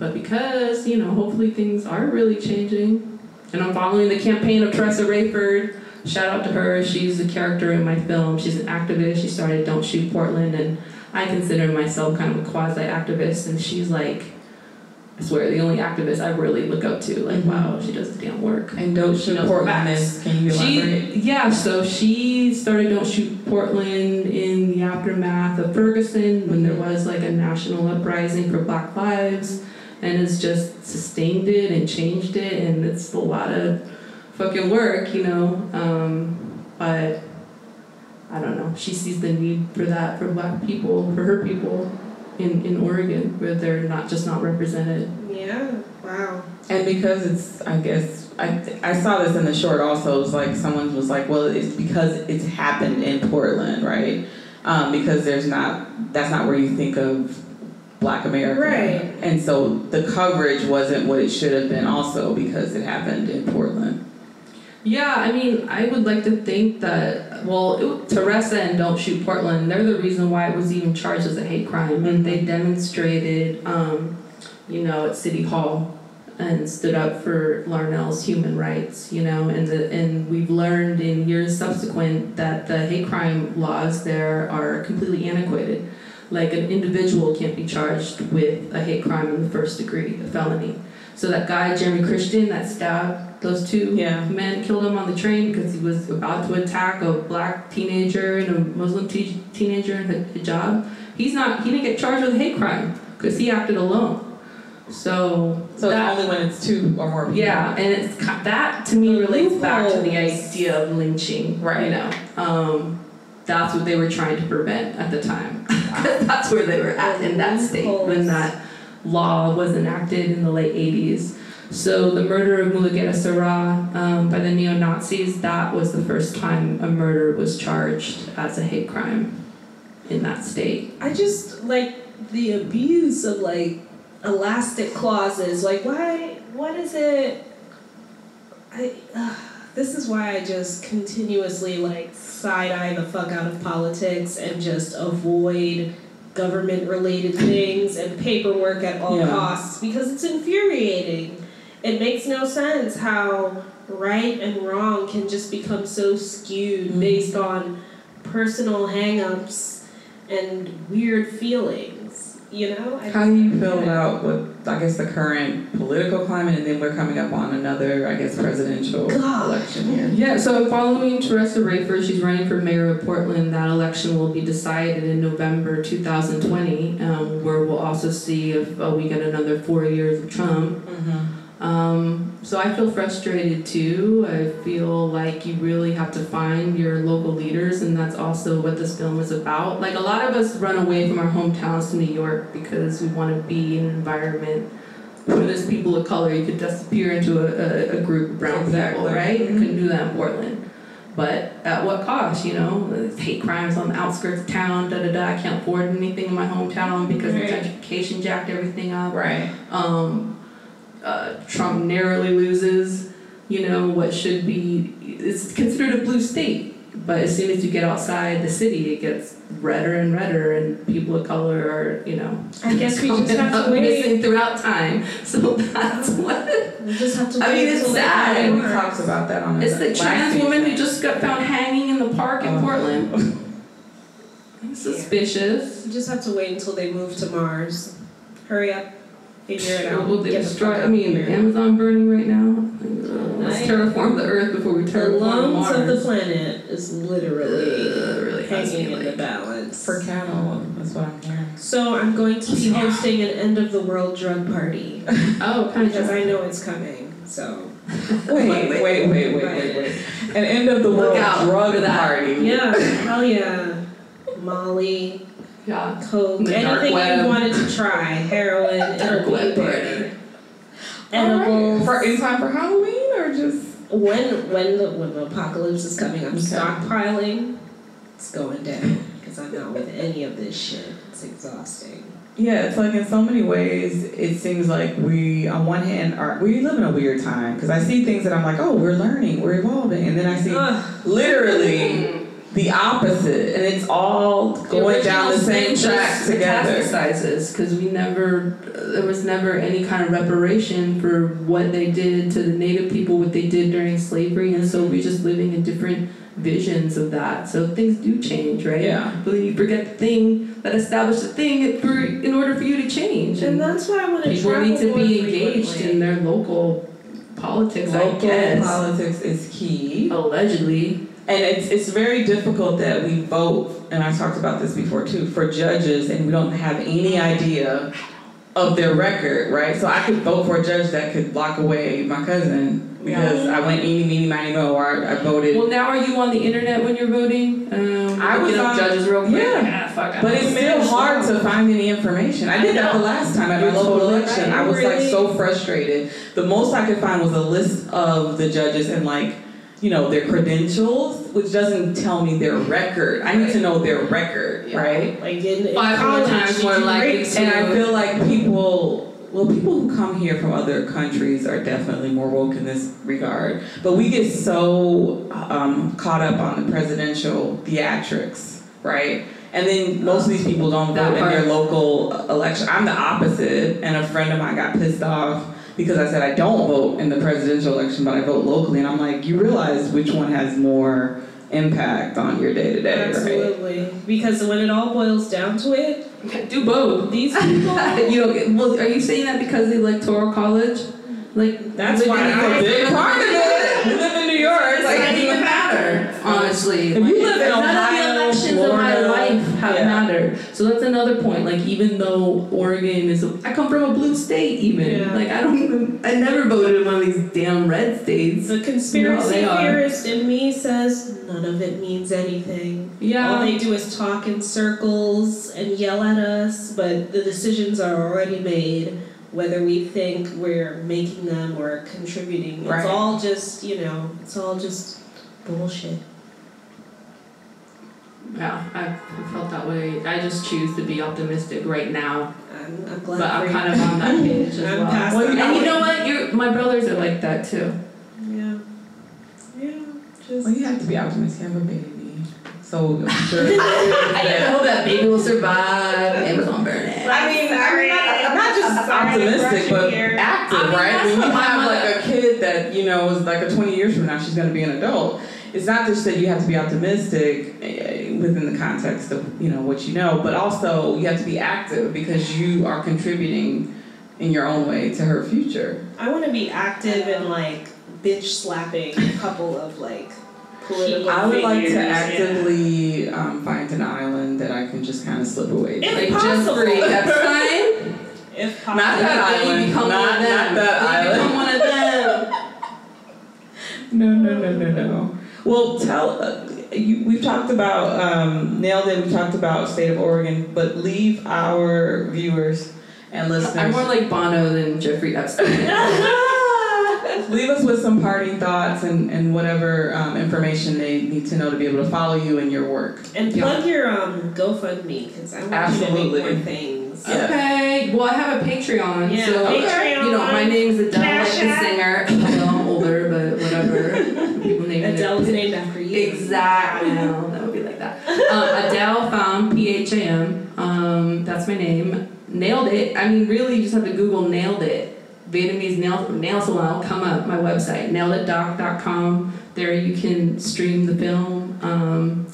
But because, you know, hopefully things are really changing, and I'm following the campaign of Teresa Raiford. Shout out to her. She's a character in my film. She's an activist. She started Don't Shoot Portland, and I consider myself kind of a quasi activist. And she's like, I swear, the only activist I really look up to. Like, Mhm. wow, she does the damn work. And Don't Shoot Portland is, can you elaborate? She, yeah, so she started Don't Shoot Portland in the aftermath of Ferguson when there was like a national uprising for Black Lives and has just sustained it and changed it and it's a lot of fucking work, you know. Um, but I don't know. She sees the need for that for black people, for her people in, in Oregon where they're not just not represented. Yeah. Wow. And because it's, I guess, I, I saw this in the short also, it was like, someone was like, well, it's because it's happened in Portland, right? Um, because there's not, that's not where you think of Black America. Right. And so the coverage wasn't what it should have been, also because it happened in Portland. Yeah, I mean, I would like to think that, well, it, Teresa and Don't Shoot Portland, they're the reason why it was even charged as a hate crime. And they demonstrated, um, you know, at City Hall and stood up for Larnell's human rights, you know, and, the, and we've learned in years subsequent that the hate crime laws there are completely antiquated. Like an individual can't be charged with a hate crime in the first degree, a felony. So that guy, Jeremy Christian, that stabbed those two Yeah. men killed him on the train because he was about to attack a black teenager and a Muslim te- teenager in a hijab. He's not. He didn't get charged with a hate crime because he acted alone. So, So that, it's only when it's two or more people. yeah, and it's that to me relates back to the idea of lynching. Right. You know, um, that's what they were trying to prevent at the time. [laughs] [laughs] that's where they were at in that state when that law was enacted in the late 80s. So the murder of Mulugeta Seraw um, by the neo-Nazis, that was the first time a murder was charged as a hate crime in that state. I just like the abuse of like elastic clauses. Like, why? What is it? I. Uh, this is why I just continuously like side eye the fuck out of politics and just avoid government related things and paperwork at all Yeah. costs because it's infuriating. It makes no sense how right and wrong can just become so skewed Mhm. based on personal hang-ups and weird feelings. You know? I How do you just- feel about what I guess the current political climate, and then we're coming up on another, I guess, presidential God. election here. Yeah, so following Teresa Raiford, she's running for mayor of Portland. That election will be decided in November 2020, um, where we'll also see if uh, we get another four years of Trump. Mm-hmm. Um, so I feel frustrated too. I feel like you really have to find your local leaders, and that's also what this film is about. Like a lot of us run away from our hometowns to New York because we want to be in an environment where there's people of color. You could disappear into a, a, a group of brown Exactly. people, right? You Mhm. couldn't do that in Portland. But at what cost, you know? Hate crimes on the outskirts of town, da da da. I can't afford anything in my hometown because Right. the gentrification jacked everything up. Right. Um, uh, Trump narrowly loses, you know, what should be, it's considered a blue state. But as soon as you get outside the city, it gets redder and redder, and people of color are, you know, I guess we just have to wait. missing throughout time. So that's [laughs] what. We just have to wait I mean, it's sad. come And we talked about that on It's the last trans woman who just got found hanging in the park in Oh. Portland. [laughs] Suspicious. We just have to wait until they move to Mars. Hurry up, figure it out. Will they Get destroy? fuck I mean, here. Amazon burning right now. Let's terraform the Earth before we terraform the lungs Mars. of the planet is literally Uh, really has hanging me in the balance. For cattle, that's what I'm hearing. So I'm going to be hosting an end of the world drug party [laughs] Oh, kind because of. I know it's coming. So [laughs] Wait, wait, wait, wait, wait, wait, wait. An end of the Look world out drug for that. party. yeah, hell yeah, Molly, Yeah. coke, The anything you wanted to try, heroin, Dark web party. Edibles. For in time for Halloween or just When when the when the apocalypse is coming, I'm Okay. stockpiling. It's going down because I'm not with any of this shit. It's exhausting. Yeah, it's like in so many ways, it seems like we, on one hand, are we live in a weird time because I see things that I'm like, oh, we're learning, we're evolving, and then I see Ugh. literally the opposite, and it's all going down the same track together. metastasizes because we never, there was never any kind of reparation for what they did to the native people, what they did during slavery, and so we're just living in different visions of that. So things do change, right? Yeah. But then you forget the thing that established the thing for in order for you to change. And that's why I want to people need to be engaged frequently. in their local politics, I Local guess. politics is key. Allegedly. And it's it's very difficult that we vote, and I talked about this before too, for judges, and we don't have any idea of their record, right? So I could vote for a judge that could lock away my cousin because I went eeny, meeny, miny, mo, or I, I voted. Well, now are you on the internet when you're voting? Um, I was looking up on- judges real quick. yeah. Ah, fuck, I But it's still hard to find any information. I did that the last time at my You're local totally election. right. I was like Really? so frustrated. The most I could find was a list of the judges and like you know, their credentials, which doesn't tell me their record. I need to know their record, Yeah. right? Like in, in Five hundred college, times you more likely to- And I feel like people, well, people who come here from other countries are definitely more woke in this regard. But we get so um, caught up on the presidential theatrics, right? And then most of these people don't vote in their local election. I'm the opposite, and a friend of mine got pissed off because I said I don't vote in the presidential election, but I vote locally. And I'm like, you realize which one has more impact on your day to day, right? Absolutely. Because when it all boils down to it, Do both. these [laughs] people. you don't get, well, are you saying that because the electoral college? Like That's why I- That's a big part of it. [laughs] We live in New York. It Like, doesn't even matter, honestly. If you live in None of Ohio, the elections of my Florida, life have yeah. mattered. So that's another point. Like even though Oregon is, a, I come from a blue state. Even Yeah. like I don't even, I never voted in one of these damn red states. The conspiracy No, theorist in me says none of it means anything. Yeah, all they do is talk in circles and yell at us, but the decisions are already made, whether we think we're making them or contributing. Right. It's all just, you know, it's all just bullshit. Yeah, I've felt that way. I just choose to be optimistic right now, I'm, I'm glad but for I'm you. kind of on that page as [laughs] I'm well. past Well, that. And you know what? You're, my brothers are like that too. Yeah. Yeah. Just. Well, you have to be optimistic. You have a baby. So I'm sure. [laughs] I know that baby will survive. Amazon burn it. I mean, I'm not, I'm not just Sorry to optimistic, but here. active, I mean, right? that's When you what have mother- like a kid that you know is like a 20 years from now, she's going to be an adult. It's not just that you have to be optimistic eh, within the context of you know what you know, but also you have to be active because you are contributing in your own way to her future. I want to be active and like bitch slapping a couple of like political I would like figures, to yeah. actively um, find an island that I can just kind of slip away. to. If Like possible. Jeffrey Epstein. [laughs] If Not that Then island. become Not- one of them. not that Then you island. become one of them. [laughs] No, no, no, no, no. Well, tell uh, you. We've talked about um, nailed it. We talked about state of Oregon, but leave our viewers and listeners. I'm more like Bono than Jeffrey Epstein. [laughs] [laughs] leave us with some parting thoughts and, and whatever um, information they need to know to be able to follow you and your work. And Yeah. plug your um GoFundMe because I want Absolutely. you to make more things. Yeah. Okay. Well, I have a Patreon. Yeah, so Patreon. you know, my name's Adele, Cash like the singer. I know I'm older, but whatever. People name it. Adele is named after you. Exactly. No, [laughs] that would be like that. Um, Adele Pham, P H A M. Um, that's my name. Nailed it. I mean, really, you just have to Google nailed it. Vietnamese nail nail salon come up. My website, naileditdoc.com. There you can stream the film. Um,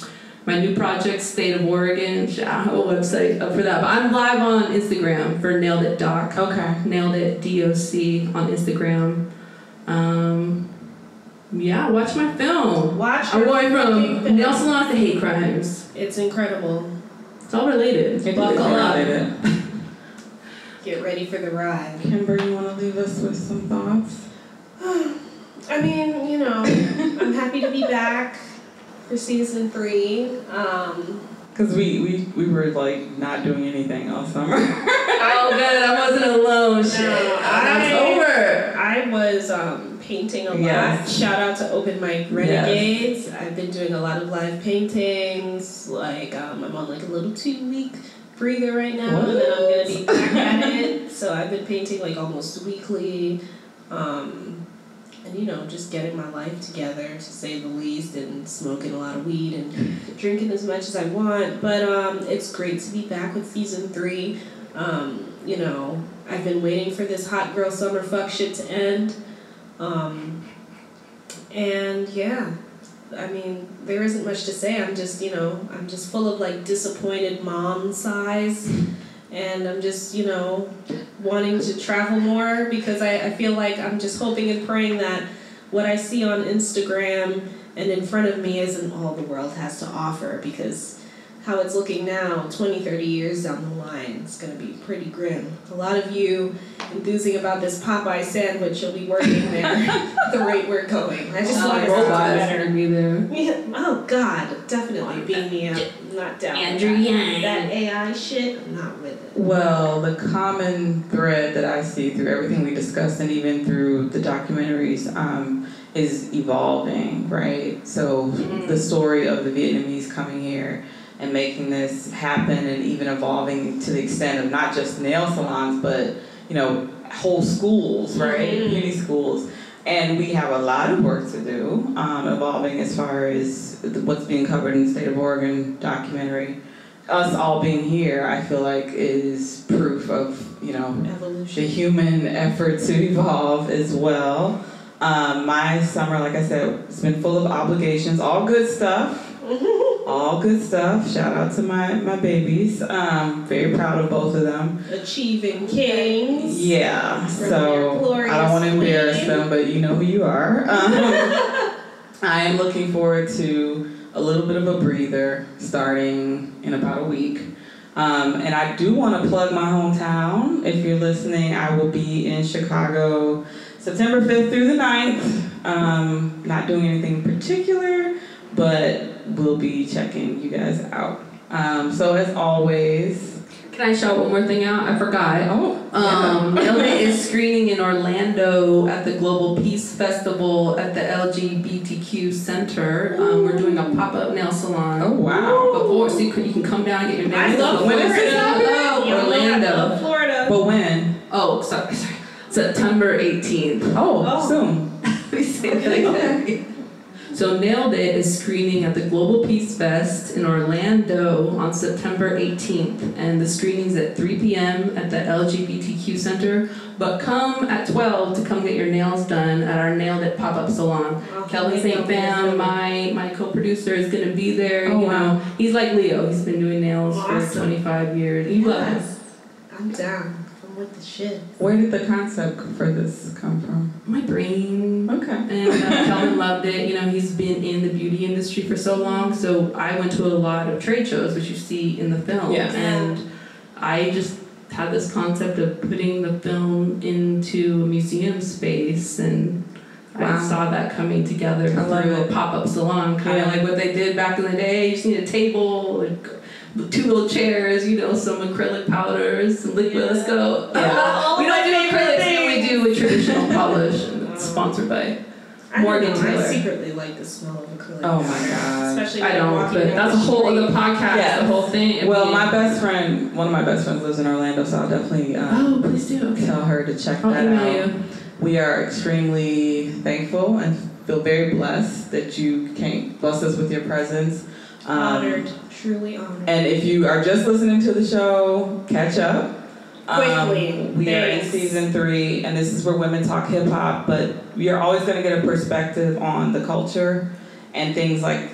my new project, State of Oregon. I have a website up for that, but I'm live on Instagram for Nailed It Doc. Okay. Nailed It DOC on Instagram. Um, yeah, watch my film. Watch I'm going from film. nail salons to hate crimes. It's incredible. It's all related. Buckle up. Get ready for the ride. Kimber, you want to leave us with some thoughts? [sighs] I mean, you know, [laughs] I'm happy to be back for season three. Um, Because we, we, we were like not doing anything all summer. [laughs] Oh, good. I wasn't alone. Shit. No, That's I- over. I was um, painting a lot. Yes. Shout out to Open Mic Renegades. I've been doing a lot of live paintings. Like um, I'm on like a little two week breather right now, and then I'm gonna be back at it. So I've been painting like almost weekly, um, and you know just getting my life together to say the least, and smoking a lot of weed and drinking as much as I want. But um, it's great to be back with season three. Um, you know, I've been waiting for this hot girl summer fuck shit to end. Um, and yeah, I mean, there isn't much to say. I'm just, you know, I'm just full of like disappointed mom sighs. And I'm just, you know, wanting to travel more because I, I feel like I'm just hoping and praying that what I see on Instagram and in front of me isn't all the world has to offer because how it's looking now, 20, 30 years down the line, it's going to be pretty grim. A lot of you enthusing about this Popeye sandwich, you'll be working there [laughs] at the rate we're going. I just Oh, want to robots better. gonna be there. Yeah, oh God, definitely beam me up. Not down. with Andrew that. Yang. That AI shit, I'm not with it. Well, the common thread that I see through everything we discussed and even through the documentaries um, is evolving, right? So Mhm. the story of the Vietnamese coming here and making this happen and even evolving to the extent of not just nail salons, but you know, whole schools, right? Mhm. Beauty schools. And we have a lot of work to do, um, evolving as far as what's being covered in the state of Oregon documentary. Us all being here, I feel like, is proof of, you know, the Evolution. human effort to evolve as well. Um, my summer, like I said, it's been full of obligations, all good stuff. [laughs] All good stuff. Shout out to my, my babies. Um, very proud of both of them. Achieving kings. Yeah, so I don't want to embarrass queen. them, but you know who you are. [laughs] Um, I am looking forward to a little bit of a breather starting in about a week. Um, and I do want to plug my hometown. If you're listening, I will be in Chicago September 5th through the 9th. Um, not doing anything particular, but we'll be checking you guys out. Um, so, as always, Can I shout one more thing out? I forgot. oh, Um, Nailed [laughs] It is screening in Orlando at the Global Peace Festival at the LGBTQ Center. Um, we're doing a pop-up nail salon. oh wow. Before, so you can, you can come down and get your nails I love done. When is Florida. this happening? You know, I Orlando. Florida. But when? Oh, sorry, sorry. September 18th. Oh, Oh. soon. [laughs] Let me say that again. So Nailed It is screening at the Global Peace Fest in Orlando on September 18th, and the screening's at 3 p.m. at the LGBTQ Center. But come at 12 to come get your nails done at our Nailed It pop-up salon. Kelvin St. Bam, my my co-producer, is gonna be there. Oh, you wow. know, he's like Leo. He's been doing nails for 25 years. Him. Yes. I'm down. I'm with the shit. Where did the concept for this come from? My brain. Okay. And uh, Kelvin loved it. You know, he's been in the beauty industry for so long. So I went to a lot of trade shows, which you see in the film. Yeah. And I just had this concept of putting the film into a museum space and Wow. I saw that coming together I love through it. a pop-up salon, kind of Yeah. like what they did back in the day. You just need a table, like, two little chairs, you know, some acrylic powders, some liquid. Let's go. [laughs] Yeah. we don't do acrylics, but we do with traditional [laughs] polish. And it's sponsored by. Morgan don't Taylor. I secretly like the smell of acrylic. Oh my powder, God. Especially I don't, but that's a whole other podcast. Yes. The whole thing. I Well, mean- my best friend, one of my best friends lives in Orlando, so I'll definitely uh, Oh, please do. Okay. tell her to check I'll that email out. you. We are extremely thankful and feel very blessed that you came, blessed us with your presence. Um, Honored. Truly honored. And if you are just listening to the show, catch up. Um, Quickly. we are in season three, and this is where women talk hip hop, but you're always going to get a perspective on the culture and things like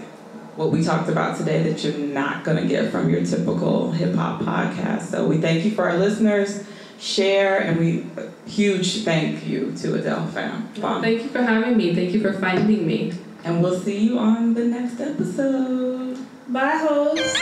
what we talked about today that you're not going to get from your typical hip hop podcast. So we thank you for our listeners. Share, and we huge thank you to Adele Pham. Fam. Thank you for having me. Thank you for finding me. And we'll see you on the next episode. Bye, hoes.